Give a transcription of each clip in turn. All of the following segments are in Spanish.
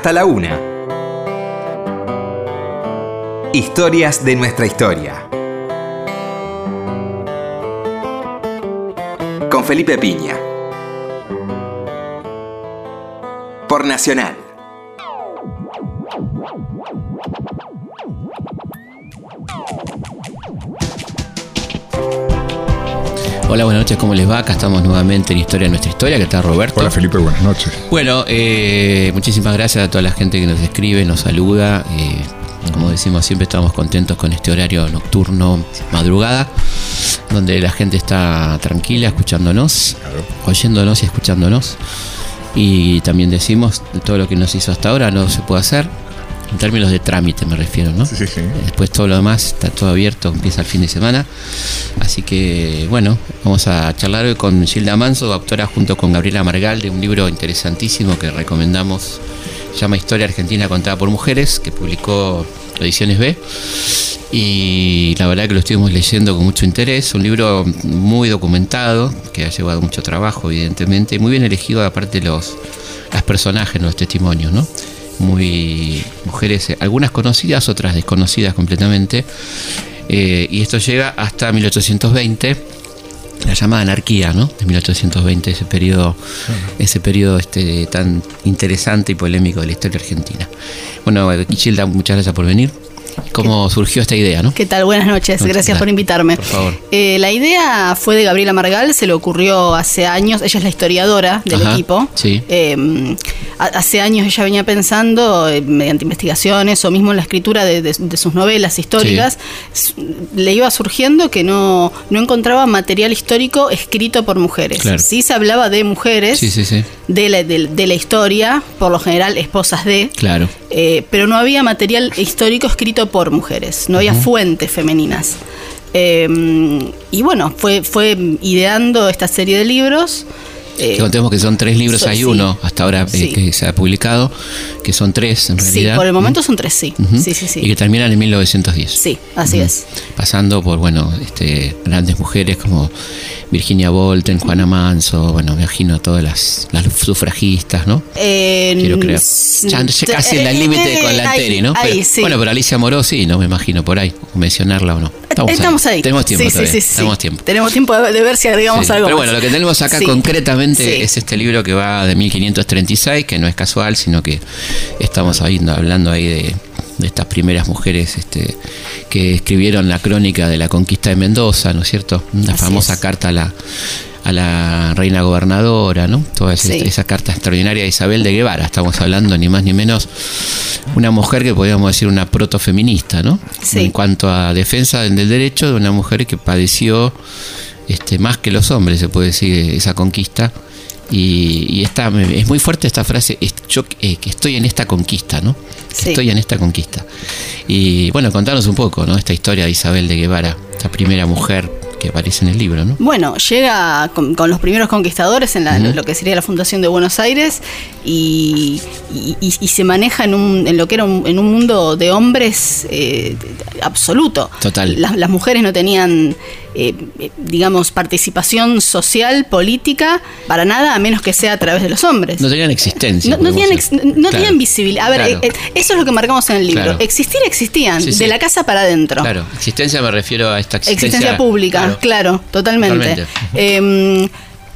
hasta la una. Historias de nuestra historia. Con Felipe Piña. Por Nacional. Hola, buenas noches, ¿cómo les va? Acá estamos nuevamente en Historia de Nuestra Historia, que está Roberto. Hola Felipe, buenas noches. Bueno, eh, muchísimas gracias a toda la gente que nos escribe, nos saluda. eh, como decimos siempre, estamos contentos con este horario nocturno, madrugada, donde la gente está tranquila escuchándonos, oyéndonos y escuchándonos. Y también decimos, todo lo que nos hizo hasta ahora no se puede hacer. En términos de trámite me refiero, ¿no? Sí, sí, sí. Después todo lo demás está todo abierto, empieza el fin de semana. Así que, bueno, vamos a charlar hoy con Gilda Manso, autora junto con Gabriela Margal de un libro interesantísimo que recomendamos, llama Historia Argentina contada por mujeres, que publicó Ediciones B. Y la verdad que lo estuvimos leyendo con mucho interés, un libro muy documentado, que ha llevado mucho trabajo, evidentemente, y muy bien elegido aparte los, las personajes, los testimonios, ¿no? Muy mujeres, eh, algunas conocidas, otras desconocidas completamente. Eh, y esto llega hasta 1820, la llamada anarquía, ¿no? De 1820, ese periodo, ese periodo este, tan interesante y polémico de la historia argentina. Bueno, Gilda, muchas gracias por venir. ¿Cómo surgió esta idea, no? ¿Qué tal? Buenas noches, gracias por invitarme. por favor. Eh, la idea fue de Gabriela Margal, se le ocurrió hace años, ella es la historiadora del Ajá, equipo. sí. Eh, ha- hace años ella venía pensando, eh, mediante investigaciones o mismo en la escritura de, de- de sus novelas históricas, le iba surgiendo que no, no encontraba material histórico escrito por mujeres. Claro. Sí se hablaba de mujeres, Sí, sí, sí. de, la, de- de la historia, por lo general esposas de, Claro. eh, pero no había material histórico escrito por mujeres, no había fuentes femeninas. Eh, y bueno, fue, fue ideando esta serie de libros. Eh, Que contemos que son tres libros, so- hay sí. uno hasta ahora eh, que se ha publicado, que son tres en sí, realidad. por el momento son tres, sí. Sí, sí, sí. Y que terminan en 1910. Sí, así es. Pasando por, bueno, este, grandes mujeres como Virginia Bolten, Juana Manso, bueno, me imagino todas las, las sufragistas, ¿no? Eh, Quiero creer. Ya, ya casi en el eh, límite con la Anteri, ¿no? ahí, Pero- sí. Bueno, pero Alicia Moró sí, no me imagino por ahí, mencionarla o no. Estamos ahí. Tenemos tiempo Sí, todavía. Tenemos tiempo. Tenemos tiempo de, ver si agregamos algo Pero más. bueno, lo que tenemos acá Sí. Sí. es este libro que va de 1536, que no es casual, sino que estamos ahí, hablando ahí de, de estas primeras mujeres este, que escribieron la crónica de la conquista de Mendoza, ¿no es cierto? Una Así famosa es. carta a la, a la reina gobernadora, ¿no? Toda esa, Sí. esa carta extraordinaria de Isabel de Guevara, estamos hablando ni más ni menos una mujer que podríamos decir una protofeminista, ¿no? Sí. En cuanto a defensa del derecho de una mujer que padeció este, más que los hombres, se puede decir, esa conquista. Y, y está, es muy fuerte esta frase, es- yo eh, que estoy en esta conquista, ¿no? Sí. Estoy en esta conquista. Y bueno, contanos un poco, ¿no? Esta historia de Isabel de Guevara, esta primera mujer que aparece en el libro, ¿no? Bueno, llega con, con los primeros conquistadores en la- lo que sería la fundación de Buenos Aires y, y- y- y se maneja en, un, en lo que era un, en un mundo de hombres eh, absoluto. Total. Las, las mujeres no tenían, eh, digamos, participación social, política, para nada, a menos que sea a través de los hombres. No tenían existencia. No, tenían, ex- no Claro. tenían visibilidad. A ver, Claro. eh, eh, eso es lo que marcamos en el libro. Claro. Existir existían, Sí, sí. de la casa para adentro. Claro, existencia me refiero a esta existencia. Existencia pública, claro, totalmente. Totalmente. Eh,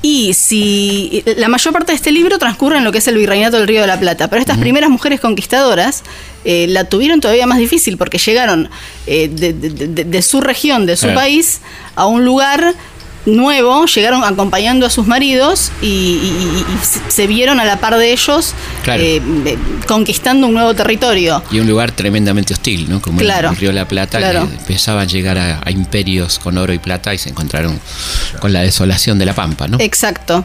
y si la mayor parte de este libro transcurre en lo que es el virreinato del Río de la Plata, pero estas primeras mujeres conquistadoras eh, la tuvieron todavía más difícil porque llegaron eh, de, de- de- de su región, de su país, a un lugar nuevo, llegaron acompañando a sus maridos y, y- y- y se- vieron a la par de ellos Claro. eh, conquistando un nuevo territorio. Y un lugar tremendamente hostil, ¿no? Como Claro. el Río la Plata, Claro. que empezaban a llegar a, a imperios con oro y plata y se encontraron con la desolación de la Pampa, ¿no? Exacto.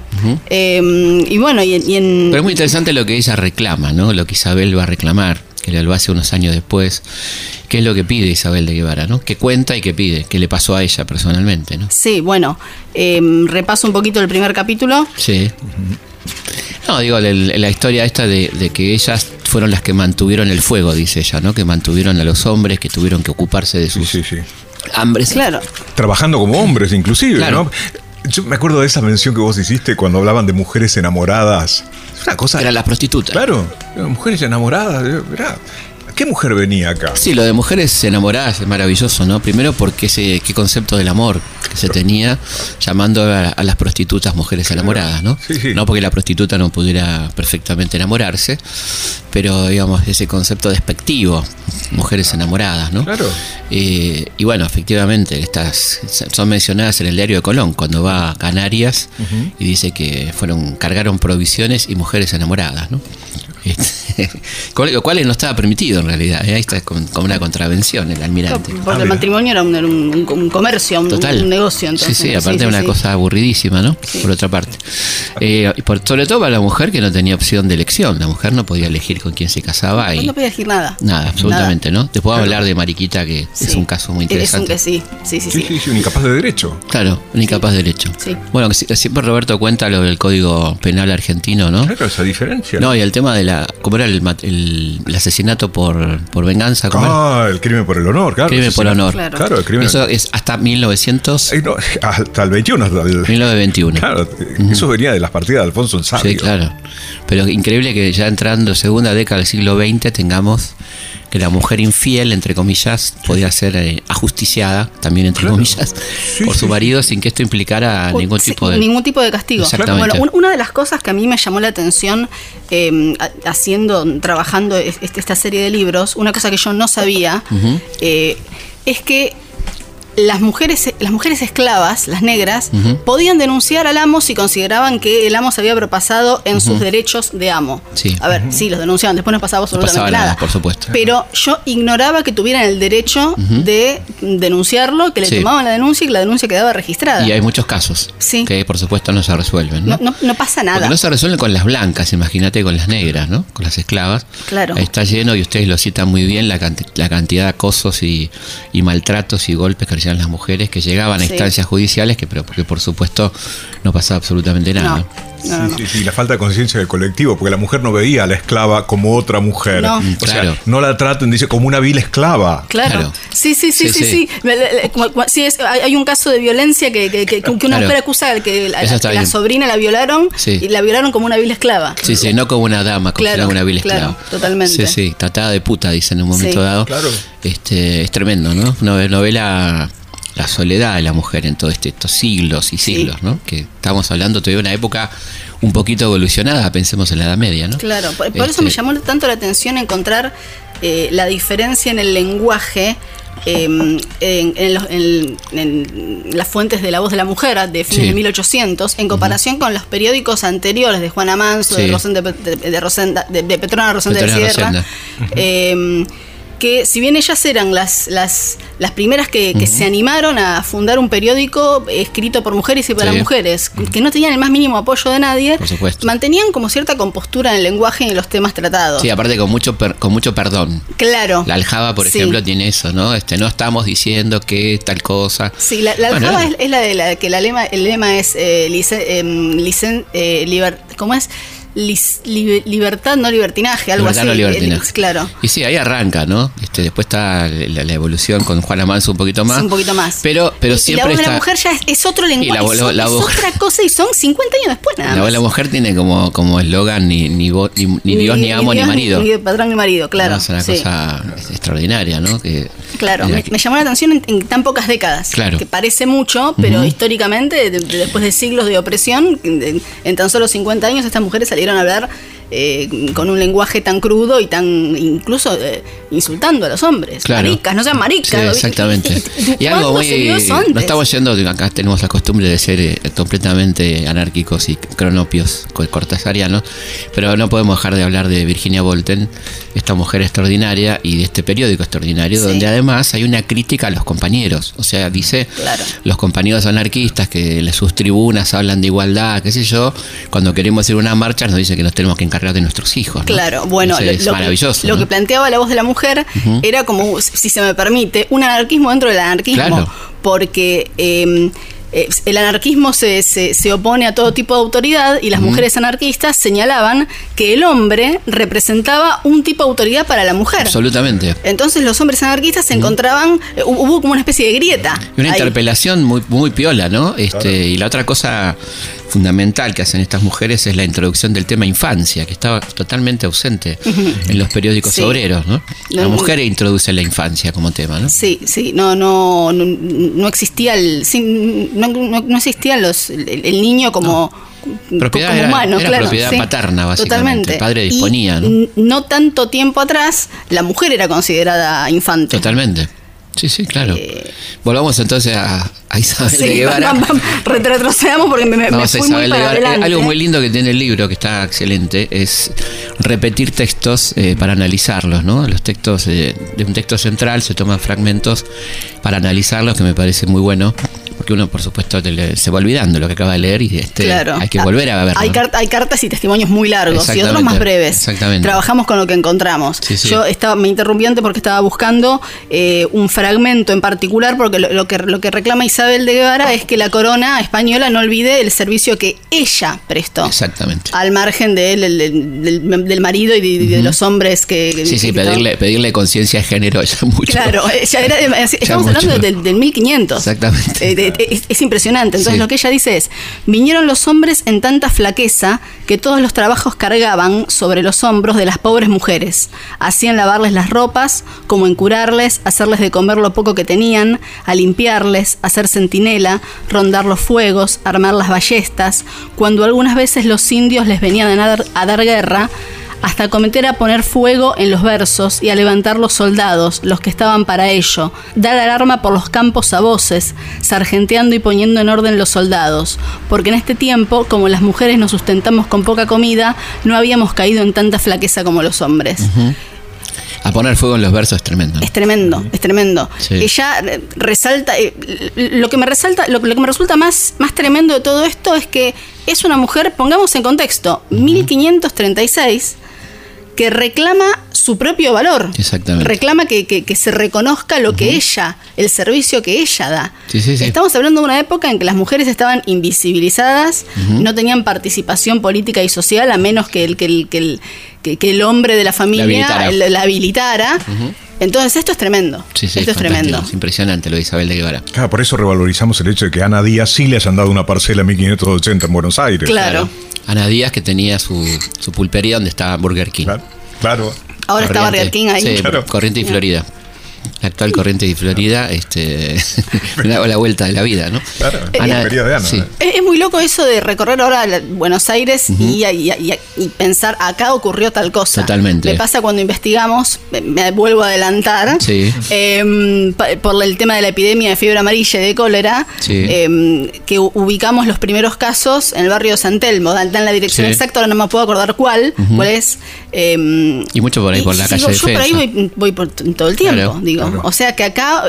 Eh, y bueno, y, y en... Pero es muy interesante lo que ella reclama, ¿no? Lo que Isabel va a reclamar, que lo hace unos años después. ¿Qué es lo que pide Isabel de Guevara, ¿no? Que cuenta y que pide, que le pasó a ella personalmente, ¿no? Sí, bueno, eh, repaso un poquito el primer capítulo. Sí. No, digo, la historia esta de, de que ellas fueron las que mantuvieron el fuego, dice ella, ¿no? Que mantuvieron a los hombres, que tuvieron que ocuparse de Sí, sus sí, sí. hambres. Claro, Trabajando como hombres, inclusive, Claro. ¿no? Yo me acuerdo de esa mención que vos hiciste cuando hablaban de mujeres enamoradas. Es una cosa. Era la prostituta. Claro, mujeres enamoradas. Era, ¿Qué mujer venía acá? Sí, lo de mujeres enamoradas es maravilloso, ¿no? Primero porque ese qué concepto del amor que se tenía llamando a, las prostitutas mujeres enamoradas, ¿no? Sí, sí. No porque la prostituta no pudiera perfectamente enamorarse, pero digamos ese concepto despectivo, mujeres enamoradas, ¿no? Claro. Eh, y bueno, efectivamente, estas son mencionadas en el diario de Colón cuando va a Canarias y dice que fueron cargaron provisiones y mujeres enamoradas, ¿no? Este, lo cual no estaba permitido en realidad. ¿eh? Ahí está como, una contravención el almirante. porque el matrimonio era un, comercio, un, negocio. sí, sí, aparte de una cosa aburridísima, ¿no? Por otra parte. Eh, y por, sobre todo para la mujer que no tenía opción de elección. La mujer no podía elegir con quién se casaba. Y, no podía elegir nada. Nada, absolutamente, ¿no? Te puedo hablar de Mariquita, que es un caso muy interesante. Es un que sí, sí, sí. Sí, sí, un incapaz de derecho. Claro, un incapaz de derecho. Bueno, siempre Roberto cuenta lo del Código Penal argentino, ¿no? Claro, esa diferencia. No, y el tema de la ¿Cómo era el, el, asesinato por, por venganza? ah, el crimen por el honor, claro. Crimen por honor. Claro. el crimen. Eso es hasta 1900. hasta el 21. Hasta el, 1921. Claro, eso venía de las partidas de Alfonso en Sí, claro. Pero increíble que ya entrando segunda década del siglo XX tengamos que la mujer infiel, entre comillas, podía ser eh, ajusticiada, también entre comillas, por su marido sin que esto implicara ningún tipo de... Ningún tipo de castigo. Bueno, una de las cosas que a mí me llamó la atención em, haciendo, trabajando esta serie de libros, una cosa que yo no sabía, eh, es que las mujeres, las mujeres esclavas, las negras, podían denunciar al amo si consideraban que el amo se había propasado en sus derechos de amo. A ver, sí, los denunciaban, después no pasaba absolutamente nada, Por supuesto. Pero yo ignoraba que tuvieran el derecho de denunciarlo, que le tomaban la denuncia y que la denuncia quedaba registrada. Y hay muchos casos que por supuesto no se resuelven. No, no, pasa nada. Porque no se resuelven con las blancas, imagínate con las negras, ¿no? Con las esclavas. Claro. está lleno, y ustedes lo citan muy bien, la, la cantidad de acosos y, y maltratos y golpes que recibían las mujeres que llegaban a instancias judiciales, que pero porque por supuesto no pasaba absolutamente nada. Sí, sí, sí, la falta de conciencia del colectivo, porque la mujer no veía a la esclava como otra mujer. No. O sea, no la traten, dice, como una vil esclava. Claro. Sí, sí, sí, sí, sí. sí. es, hay un caso de violencia que, que, que, una mujer acusa que la, la sobrina la violaron y la violaron como una vil esclava. Sí, sí, no como una dama, como una vil esclava. totalmente. Sí, sí, tratada de puta, dice en un momento dado. Claro. Este, es tremendo, ¿no? Novela la soledad de la mujer en todos este, estos siglos y siglos, ¿no? Que estamos hablando todavía de una época un poquito evolucionada, pensemos en la Edad Media, ¿no? Claro, por, eso me este llamó tanto la atención encontrar eh, la diferencia en el lenguaje em, en, las fuentes de la voz de la mujer de fines de 1800 en comparación con los periódicos anteriores de Juana Manso, de, Rosenda, de, de, Petrona Rosenda de Sierra que si bien ellas eran las, las, las primeras que, se animaron a fundar un periódico escrito por mujeres y para mujeres, que no tenían el más mínimo apoyo de nadie, mantenían como cierta compostura en el lenguaje y en los temas tratados. Sí, aparte con mucho con mucho perdón. Claro. La aljaba, por ejemplo, tiene eso, ¿no? Este, no estamos diciendo que tal cosa. Sí, la, aljaba es, la de la que la lema, el lema es eh, licen, eh, eh ¿cómo es? Libertad, no libertinaje, algo así. claro. Y sí, ahí arranca, ¿no? Este, después está la, evolución con Juana Manso un poquito más. un poquito más. Pero, pero siempre. la voz de la mujer ya es, otro lenguaje. La, es, otra cosa y son 50 años después nada La voz de la mujer tiene como, como eslogan ni, ni, ni, Dios, ni, amo, ni, marido. Ni, patrón, ni marido, claro. es una cosa extraordinaria, ¿no? Que, claro, me, llamó la atención en, tan pocas décadas. Claro. Que parece mucho, pero históricamente, después de siglos de opresión, en tan solo 50 años estas mujeres salieron a hablar eh, con un lenguaje tan crudo y tan incluso eh, insultando a los hombres. Maricas, no sean maricas. exactamente. Y, algo muy. No estamos yendo, acá tenemos la costumbre de ser eh, completamente anárquicos y cronopios, cortasarianos, pero no podemos dejar de hablar de Virginia Volten, esta mujer extraordinaria y de este periódico extraordinario, donde además hay una crítica a los compañeros. O sea, dice los compañeros anarquistas que sus tribunas hablan de igualdad, qué sé yo, cuando queremos ir a una marcha nos dice que nos tenemos que encargar de nuestros hijos. Claro, bueno, lo, es maravilloso. Que, lo que planteaba la voz de la mujer era como, si se me permite, un anarquismo dentro del anarquismo. Porque em, eh, el anarquismo se, se, opone a todo tipo de autoridad y las mujeres anarquistas señalaban que el hombre representaba un tipo de autoridad para la mujer. Absolutamente. Entonces los hombres anarquistas se encontraban, hubo como una especie de grieta. Y una interpelación muy, muy piola, ¿no? Este, Y la otra cosa fundamental que hacen estas mujeres es la introducción del tema infancia, que estaba totalmente ausente en los periódicos obreros, ¿no? La mujer introduce la infancia como tema, ¿no? Sí, sí, no, no, no, existía el, no, no, existía los, el, niño como propiedad como humano, era, propiedad paterna, básicamente. El padre disponía. ¿no? no tanto tiempo atrás, la mujer era considerada infante. Totalmente. Sí, sí, claro. Eh, Volvamos entonces a, Isabel de Guevara. retrocedamos porque me, me fui muy para eh, Algo muy lindo que tiene el libro, que está excelente, es repetir textos eh, para analizarlos, ¿no? Los textos de un texto central se toman fragmentos para analizarlos, que me parece muy bueno porque uno por supuesto se va olvidando lo que acaba de leer y este, hay que volver a verlo. Hay, hay cartas y testimonios muy largos y otros más breves. Exactamente. Trabajamos con lo que encontramos. Yo estaba, me interrumpí antes porque estaba buscando eh, un fragmento en particular porque lo, que, lo que reclama Isabel de Guevara es que la corona española no olvide el servicio que ella prestó. Exactamente. Al margen de él, del, marido y de, los hombres que... Sí, sí, pedirle, pedirle conciencia de género ya mucho. Claro, ya era, estamos hablando del, 1500. Exactamente. Eh, es, impresionante. Entonces lo que ella dice es, vinieron los hombres en tanta flaqueza que todos los trabajos cargaban sobre los hombros de las pobres mujeres. Hacían lavarles las ropas, como en curarles, hacerles de comer lo poco que tenían, a limpiarles, hacer centinela, rondar los fuegos, armar las ballestas. Cuando algunas veces los indios les venían a a dar guerra, hasta cometer a poner fuego en los versos y a levantar los soldados, los que estaban para ello, dar alarma por los campos a voces, sargenteando y poniendo en orden los soldados, porque en este tiempo, como las mujeres nos sustentamos con poca comida, no habíamos caído en tanta flaqueza como los hombres. A poner fuego en los versos es tremendo. Es tremendo, es tremendo. Ella eh, resalta, eh, lo que me resalta, lo, que me resulta más, más tremendo de todo esto es que es una mujer, pongamos en contexto, 1536 que reclama su propio valor. Exactamente. Reclama que, se reconozca lo que ella, el servicio que ella da. Estamos hablando de una época en que las mujeres estaban invisibilizadas, no tenían participación política y social, a menos que el, que el, que el, hombre de la familia la habilitara. Entonces esto es tremendo. esto es, tremendo. Es impresionante lo de Isabel de Guevara. Claro, por eso revalorizamos el hecho de que a Ana Díaz sí le hayan dado una parcela en 1580 en Buenos Aires. claro. Ana Díaz que tenía su, su pulpería donde estaba Burger King. Claro. Ahora está Burger King ahí. Sí, Corriente y Florida la actual corriente de Florida, este, la vuelta de la vida, ¿no? Claro, de Ana. Es, muy loco eso de recorrer ahora Buenos Aires y, pensar, acá ocurrió tal cosa. Totalmente. Me pasa cuando investigamos, me vuelvo a adelantar, em, por el tema de la epidemia de fiebre amarilla y de cólera, em, que ubicamos los primeros casos en el barrio de San Telmo, en la dirección exacta, ahora no me puedo acordar cuál, cuál es. Em, y mucho por ahí, por la calle Yo por ahí voy, por, todo el tiempo. O sea que acá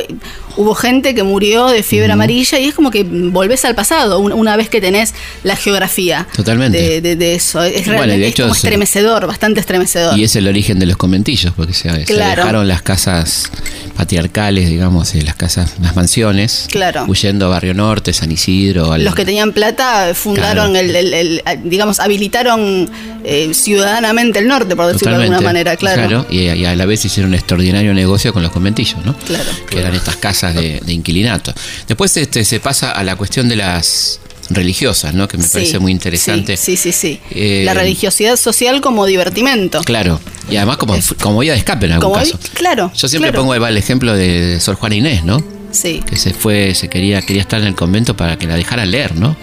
hubo gente que murió de fiebre amarilla y es como que volvés al pasado una vez que tenés la geografía. Totalmente. De, eso. Es realmente estremecedor, bastante estremecedor. Y es el origen de los conventillos, porque se, dejaron las casas patriarcales, digamos, las casas, las mansiones, claro. huyendo a Barrio Norte, San Isidro. Los que tenían plata fundaron, el, digamos, habilitaron eh, ciudadanamente el norte, por decirlo de alguna manera, claro. y, a la vez hicieron un extraordinario negocio con los conventillos, ¿no? Claro. Que eran estas casas de, inquilinato. Después este, se pasa a la cuestión de las religiosas, ¿no? Que me parece muy interesante. Sí, sí, sí. Eh, la religiosidad social como divertimento. Claro. Y además como, como vía de escape en algún caso. Claro. Yo siempre pongo el ejemplo de Sor Juana Inés, ¿no? Sí. Que se fue, se quería, quería estar en el convento para que la dejaran leer, ¿no?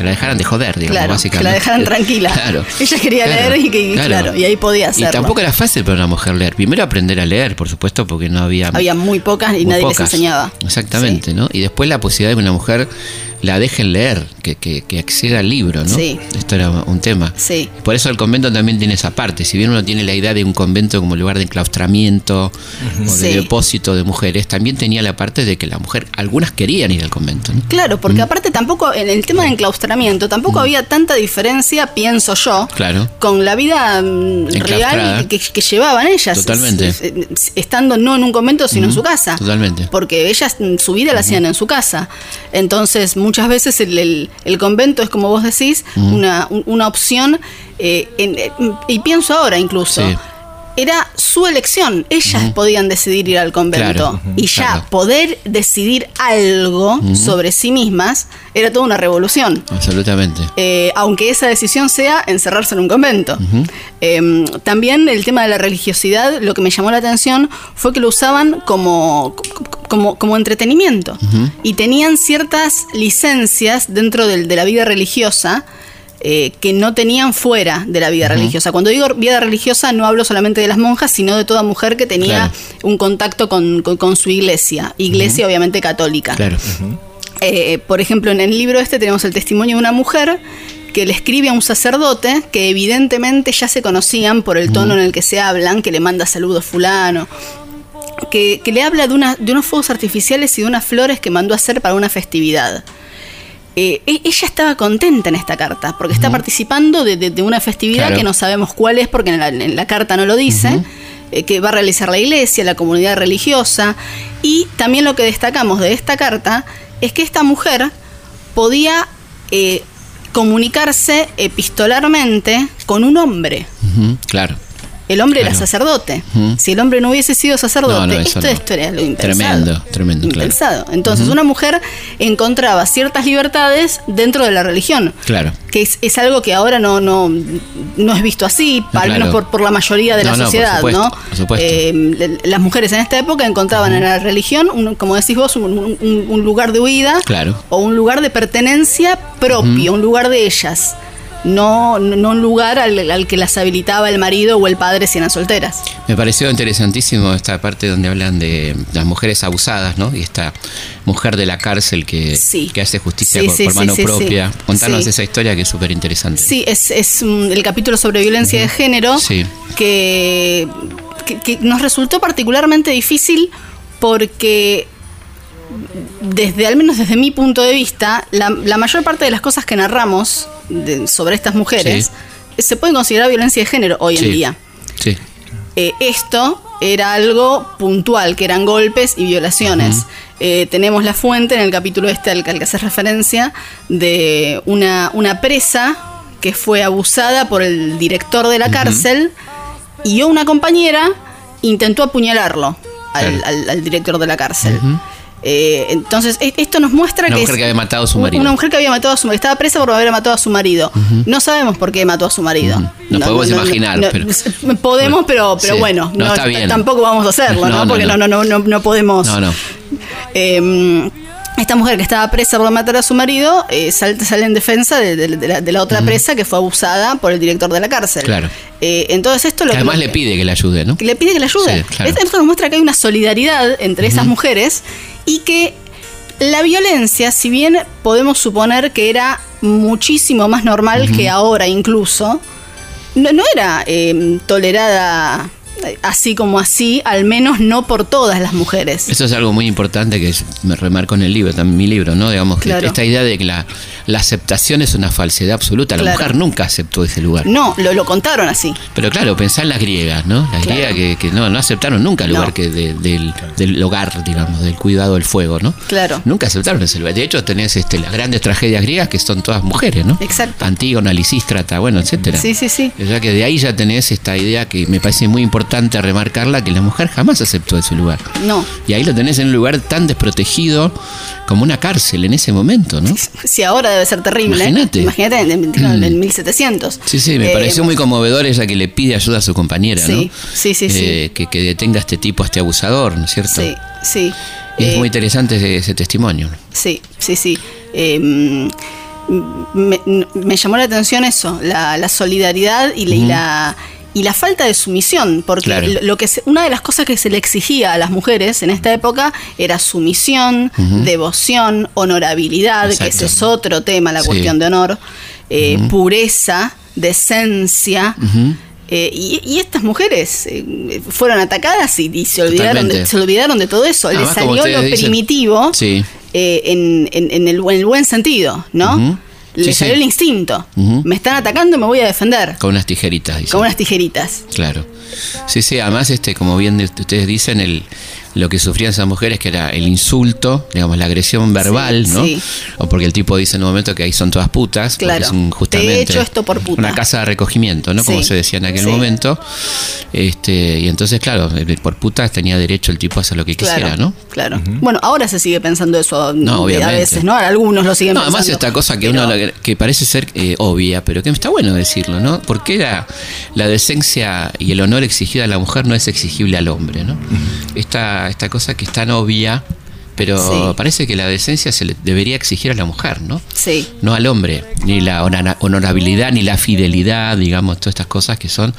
Que la dejaran de joder, digamos, básicamente. Que la dejaran tranquila. Claro. Ella quería leer y, que, claro. y ahí podía hacerlo. Y tampoco era fácil para una mujer leer. Primero aprender a leer, por supuesto, porque no había. Había muy pocas y nadie les enseñaba. Exactamente, ¿no? Y después la posibilidad de que una mujer la dejen leer, que, que, que, acceda al libro, ¿no? Sí. Esto era un tema. Sí. Por eso el convento también tiene esa parte. Si bien uno tiene la idea de un convento como lugar de enclaustramiento o de depósito de mujeres, también tenía la parte de que la mujer, algunas querían ir al convento. ¿no? Claro, porque mm. aparte tampoco, en el tema de enclaustramiento, tampoco mm. había tanta diferencia, pienso yo, claro. con la vida mm, real que, llevaban ellas. Totalmente. Estando no en un convento, sino en su casa. Totalmente. Porque ellas su vida la hacían en su casa. Entonces, muchas veces el, convento es, como vos decís, una, opción, eh, y pienso ahora incluso, era su elección. Ellas podían decidir ir al convento. y ya poder decidir algo sobre sí mismas era toda una revolución. Absolutamente. Eh, aunque esa decisión sea encerrarse en un convento. Em, también el tema de la religiosidad, lo que me llamó la atención fue que lo usaban como, como, como entretenimiento. Y tenían ciertas licencias dentro de la vida religiosa eh, que no tenían fuera de la vida religiosa. Cuando digo vida religiosa no hablo solamente de las monjas, sino de toda mujer que tenía un contacto con, su iglesia, iglesia obviamente católica. Eh, por ejemplo, en el libro este tenemos el testimonio de una mujer que le escribe a un sacerdote que evidentemente ya se conocían por el tono en el que se hablan, que le manda saludos fulano, que, le habla de, una, de unos fuegos artificiales y de unas flores que mandó a hacer para una festividad. Eh, e-, ella estaba contenta en esta carta, porque está participando de, una festividad que no sabemos cuál es, porque en la, carta no lo dice, eh, que va a realizar la iglesia, la comunidad religiosa, y también lo que destacamos de esta carta es que esta mujer podía eh, comunicarse epistolarmente con un hombre. claro el hombre era sacerdote. Si el hombre no hubiese sido sacerdote, esto, esto, era lo impensado. Tremendo, tremendo, impensado. Entonces, una mujer encontraba ciertas libertades dentro de la religión. Claro. Que es, algo que ahora no, no, no es visto así, al menos por, la mayoría de la sociedad, ¿no? Eh, las mujeres en esta época encontraban en la religión, como decís vos, un, lugar de huida o un lugar de pertenencia propio, un lugar de ellas no, no un lugar al, que las habilitaba el marido o el padre si eran solteras. Me pareció interesantísimo esta parte donde hablan de las mujeres abusadas, ¿no? Y esta mujer de la cárcel que, que hace justicia por, mano propia. Contanos esa historia que es súper interesante. Sí, es, es el capítulo sobre violencia de género que, que nos resultó particularmente difícil porque desde al menos desde mi punto de vista, la, mayor parte de las cosas que narramos sobre estas mujeres se pueden considerar violencia de género hoy en día. Eh, esto era algo puntual, que eran golpes y violaciones. Eh, tenemos la fuente en el capítulo este al, que hace referencia de una, una, presa que fue abusada por el director de la cárcel y una compañera intentó apuñalarlo al, director de la cárcel. Eh, entonces, e, esto nos muestra una que. Una mujer que había matado a su marido. Una mujer que había matado a su marido. Estaba presa por haber matado a su marido. No sabemos por qué mató a su marido. Nos podemos imaginar. pero, podemos, pero, pero bueno, tampoco vamos a hacerlo, ¿no? Porque no, no, no, no, podemos. No, no. Eh, esta mujer que estaba presa por matar a su marido eh, sale, en defensa de, la, otra presa que fue abusada por el director de la cárcel. Claro. Eh, entonces esto lo Además le pide que le ayude, ¿no? Que le pide que le ayude. Esto nos muestra que hay una solidaridad entre esas mujeres y que la violencia, si bien podemos suponer que era muchísimo más normal que ahora incluso, no, no era eh, tolerada así como así, al menos no por todas las mujeres. Eso es algo muy importante que me remarco en el libro, también mi libro, ¿no? Digamos que esta idea de que la, aceptación es una falsedad absoluta. La mujer nunca aceptó ese lugar. No, lo, lo, contaron así. Pero claro, pensá en las griegas, ¿no? Las griegas que, no, no aceptaron nunca el lugar que del, hogar, digamos, del cuidado del fuego, ¿no? Claro. Nunca aceptaron ese lugar. De hecho, tenés este, las grandes tragedias griegas que son todas mujeres, ¿no? Exacto. Antígona, Lisístrata, bueno, etcétera. Sí, sí, sí. O sea que de ahí ya tenés esta idea que me parece muy importante importante remarcarla que la mujer jamás aceptó ese lugar. No. Y ahí lo tenés en un lugar tan desprotegido como una cárcel en ese momento, ¿no? Si ahora debe ser terrible. Imagínate. Imagínate en, 1700. Mm. Sí, sí, me pareció muy conmovedor ella que le pide ayuda a su compañera, ¿no? Sí, sí, sí. Eh, que, detenga a este tipo, a este abusador, ¿no es cierto? Sí, sí. es muy eh, interesante ese, testimonio. Sí, sí, sí. Eh, me, llamó la atención eso, la, solidaridad y la y la falta de sumisión, porque lo que una de las cosas que se le exigía a las mujeres en esta época era sumisión, devoción, honorabilidad, que ese es otro tema, la cuestión de honor, eh, pureza, decencia. Eh, y, estas mujeres eh, fueron atacadas y, se, olvidaron de, se olvidaron de todo eso. Le salió lo primitivo en, en, el, buen sentido, ¿no? Le salió el instinto. Me están atacando, me voy a defender. Con unas tijeritas. Con unas tijeritas. Claro. Sí, sí, además, este, como bien ustedes dicen, el, lo que sufrían esas mujeres, que era el insulto, digamos, la agresión verbal, ¿no? O porque el tipo dice en un momento que ahí son todas putas, claro. es justamente hecho esto por puta. una casa de recogimiento, ¿no? Como se decía en aquel momento. Este, y entonces, claro, por putas tenía derecho el tipo a hacer lo que quisiera, ¿no? Claro. Bueno, ahora se sigue pensando eso no, a veces, ¿no? Algunos lo siguen no, Además, esta cosa que uno que parece ser eh, obvia, pero que está bueno decirlo, ¿no? Porque la, la decencia y el honor exigido a la mujer no es exigible al hombre, ¿no? esta, esta cosa que es tan obvia pero parece que la decencia se le debería exigir a la mujer, ¿no? Sí. No al hombre, ni la honorabilidad, ni la fidelidad, digamos, todas estas cosas que son,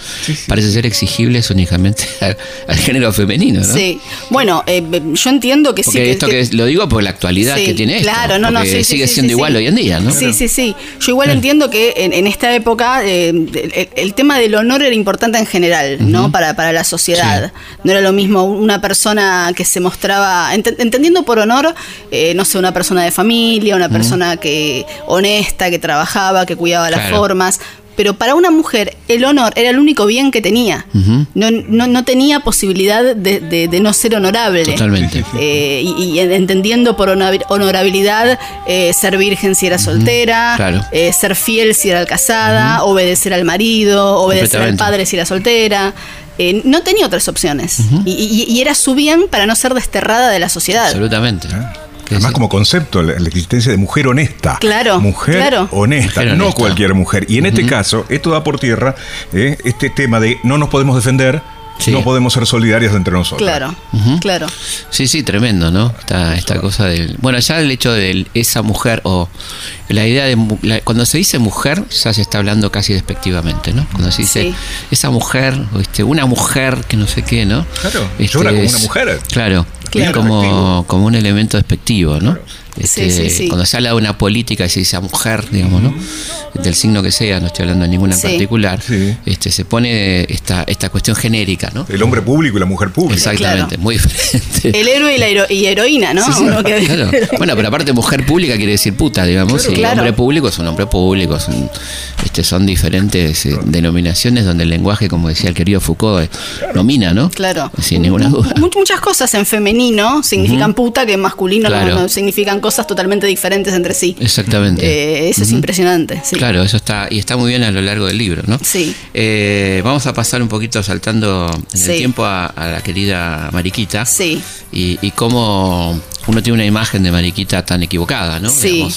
parece ser exigibles únicamente al, género femenino, ¿no? Sí. Bueno, eh, yo entiendo que sí. Que, esto que, lo digo por la actualidad que tiene esto. Claro, no, no, sigue siendo igual hoy en día, ¿no? Sí, sí, sí. Yo igual entiendo que en, esta época eh, el, tema del honor era importante en general, ¿no? Para, para la sociedad. No era lo mismo una persona que se mostraba, entendiendo por honor, eh, no sé, una persona de familia, una persona que honesta, que trabajaba, que cuidaba las formas, pero para una mujer el honor era el único bien que tenía. no, no, tenía posibilidad de, no ser honorable. Totalmente. Eh, y, entendiendo por honorabilidad eh, ser virgen si era soltera, ser fiel si era casada, obedecer al marido, obedecer al padre si era soltera. Eh, no tenía otras opciones. y, era su bien para no ser desterrada de la sociedad. Absolutamente. Ah. Además, como concepto, la, existencia de mujer honesta. Claro. Mujer honesta, no cualquier mujer. Y en este caso, esto da por tierra eh, este tema de no nos podemos defender, no podemos ser solidarios entre nosotros. Claro, claro. Sí, sí, tremendo, ¿no? Esta, esta cosa del. Bueno, ya el hecho de esa mujer, o la idea de. cuando se dice mujer, ya se está hablando casi despectivamente, ¿no? Cuando se dice esa mujer, o este, una mujer que no sé qué, ¿no? Claro, este, como una mujer. Claro, como, como un elemento despectivo, ¿no? Este, cuando se habla de una política y se dice a mujer, digamos, ¿no? Del signo que sea, no estoy hablando de ninguna en particular, este, se pone esta, esta cuestión genérica, ¿no? El hombre público y la mujer pública. Exactamente, muy diferente. El héroe y la heroína, ¿no? Bueno, pero aparte mujer pública quiere decir puta, digamos, y hombre público es un hombre público, son, este, son diferentes eh, denominaciones donde el lenguaje, como decía el querido Foucault, domina, ¿no? Claro. Sin ninguna duda. Muchas cosas en femenino significan puta que en masculino no significan cosas totalmente diferentes entre sí. Exactamente. Eh, eso es impresionante. Claro, eso está, y está muy bien a lo largo del libro, ¿no? Sí. Eh, vamos a pasar un poquito saltando en el tiempo a, la querida Mariquita. Sí. Y, y cómo uno tiene una imagen de Mariquita tan equivocada, ¿no? Sí.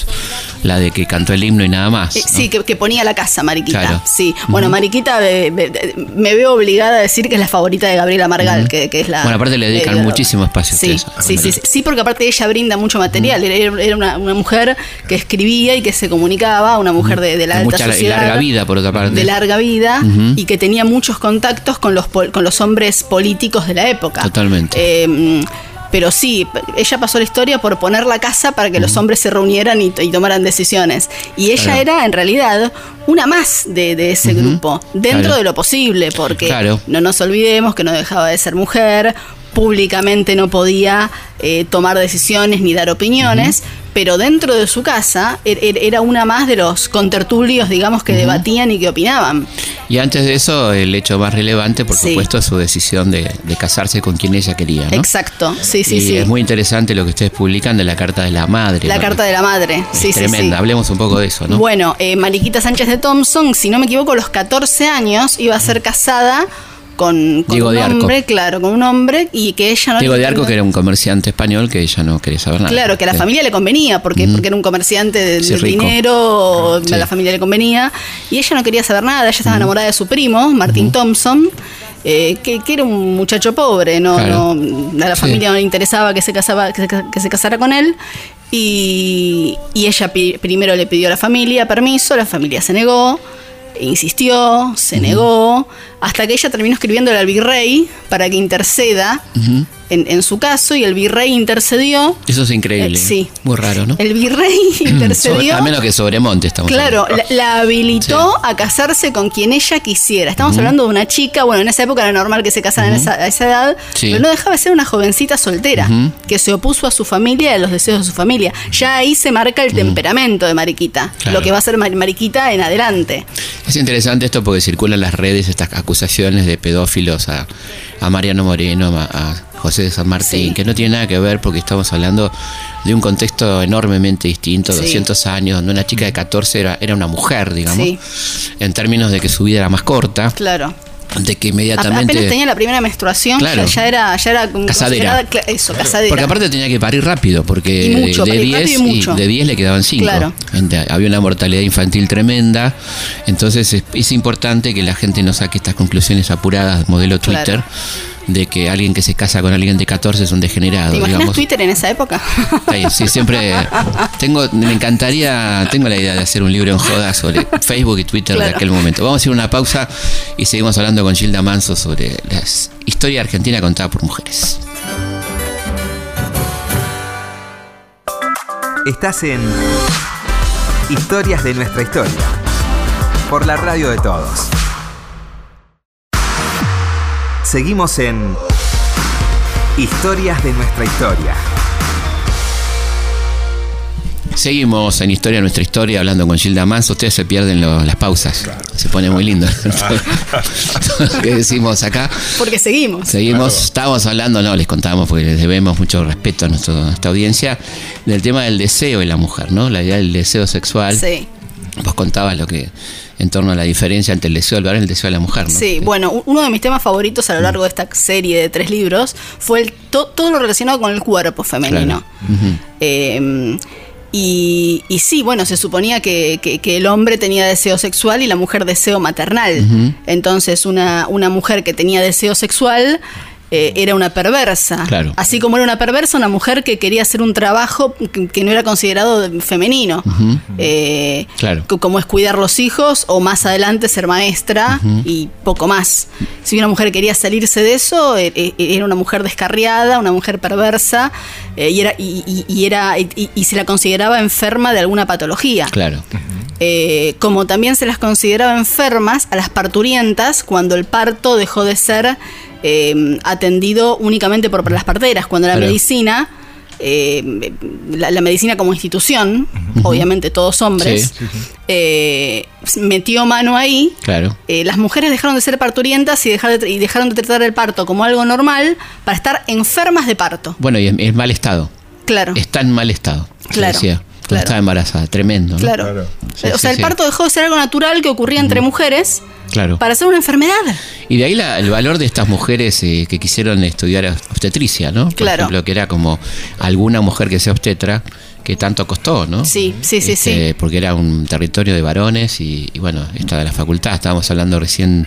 la de que cantó el himno y nada más. Eh, sí, que, ponía la casa, Mariquita. Sí. Bueno, Mariquita me, veo obligada a decir que es la favorita de Gabriela Margal, que, es la. Bueno, aparte le dedican muchísimo espacio. Sí, sí, sí, sí, porque aparte ella brinda mucho material. Era, una, mujer que escribía y que se comunicaba, una mujer de, la alta sociedad. De larga vida, por otra parte. De larga vida y que tenía muchos contactos con los, con los hombres políticos de la época. Totalmente. Eh, pero sí, ella pasó la historia por poner la casa para que los hombres se reunieran y, tomaran decisiones. Y ella era en realidad una más de, ese grupo, dentro de lo posible, porque no nos olvidemos que no dejaba de ser mujer, públicamente no podía eh, tomar decisiones ni dar opiniones, pero dentro de su casa er, er, era una más de los contertulios, digamos, que debatían y que opinaban. Y antes de eso, el hecho más relevante, por supuesto, es su decisión de, casarse con quien ella quería. ¿no? Exacto, sí, sí, y sí. Es muy interesante lo que ustedes publican de la carta de la madre. La carta de la madre, sí, sí. Tremenda, hablemos un poco de eso, ¿no? Bueno, eh, Mariquita Sánchez de Thompson, si no me equivoco, a los 14 años iba a ser casada con, un hombre, claro, con un hombre y que ella no Diego de Arco que era un comerciante español que ella no quería saber nada. Claro, que a la familia le convenía porque, porque era un comerciante de, dinero, a la familia le convenía y ella no quería saber nada, ella estaba enamorada de su primo, Martin Thompson. Eh, que, era un muchacho pobre, no, a la familia no le interesaba que se casaba, que se, casara con él. Y, y ella primero le pidió a la familia permiso, la familia se negó insistió, se negó, hasta que ella terminó escribiéndole al virrey para que interceda en, su caso y el virrey intercedió. Eso es increíble. Eh, sí. Muy raro, ¿no? El virrey intercedió. a menos que Sobremonte estamos Claro, la, habilitó a casarse con quien ella quisiera. Estamos hablando de una chica, bueno, en esa época era normal que se casaran a esa edad, pero no dejaba de ser una jovencita soltera que se opuso a su familia y a los deseos de su familia. Ya ahí se marca el temperamento de Mariquita, lo que va a ser Mariquita en adelante. Es interesante esto porque circulan las redes estas acusaciones de pedófilos a, a Mariano Moreno, a José de San Martín, que no tiene nada que ver porque estamos hablando de un contexto enormemente distinto, 200 años, donde una chica de 14 era, era una mujer, digamos, en términos de que su vida era más corta. Claro de que inmediatamente. Apenas tenía la primera menstruación, claro, ya, era, ya era casadera. Eso, casadera. Porque aparte tenía que parir rápido, porque de, 10, de 10 le quedaban 5. Claro. Había una mortalidad infantil tremenda. Entonces es, importante que la gente no saque estas conclusiones apuradas, modelo Twitter de que alguien que se casa con alguien de 14 es un degenerado. ¿Te imaginas Twitter en esa época? Sí, siempre tengo, me encantaría, tengo la idea de hacer un libro en joda sobre Facebook y Twitter de aquel momento. Vamos a hacer una pausa y seguimos hablando con Gilda Manso sobre la historia argentina contada por mujeres. Estás en Historias de nuestra historia por la radio de todos. Seguimos en Historias de nuestra historia. Seguimos en Historia de nuestra historia hablando con Gilda Manso. Ustedes se pierden las pausas. Se pone muy lindo lo que decimos acá. Porque seguimos. Seguimos. Estábamos hablando, no, les contamos porque les debemos mucho respeto a, nuestra audiencia, del tema del deseo de la mujer, ¿no? La idea del deseo sexual. Sí. Vos contabas lo que en torno a la diferencia entre el deseo del varón y el deseo de la mujer. ¿no? Sí, bueno, uno de mis temas favoritos a lo largo de esta serie de tres libros fue el todo lo relacionado con el cuerpo femenino. Em, y, sí, bueno, se suponía que, el hombre tenía deseo sexual y la mujer deseo maternal. Entonces, una, una mujer que tenía deseo sexual eh, era una perversa. Así como era una perversa, una mujer que quería hacer un trabajo que, no era considerado femenino. Eh, como es cuidar los hijos o más adelante ser maestra y poco más. Si una mujer quería salirse de eso, eh, era una mujer descarriada, una mujer perversa y, era, y, era, y, se la consideraba enferma de alguna patología. Claro. como también se las consideraba enfermas a las parturientas cuando el parto dejó de ser eh, atendido únicamente por, las parteras, cuando la medicina... Eh, la, medicina como institución, obviamente todos hombres, eh, metió mano ahí. Claro. las mujeres dejaron de ser parturientas y, y, dejaron de tratar el parto como algo normal para estar enfermas de parto. Bueno, y en, mal estado. Claro. Está en mal estado. Claro. Claro. Estaba embarazada, tremendo. Claro. o sea, el parto dejó de ser algo natural que ocurría entre mujeres claro. para ser una enfermedad. Y de ahí el valor de estas mujeres eh, que quisieron estudiar obstetricia, ¿no? Por claro. ejemplo, que era como alguna mujer que sea obstetra que tanto costó, ¿no? Sí, sí, sí, este, sí. Porque era un territorio de varones y, y bueno, esta de la facultad, estábamos hablando recién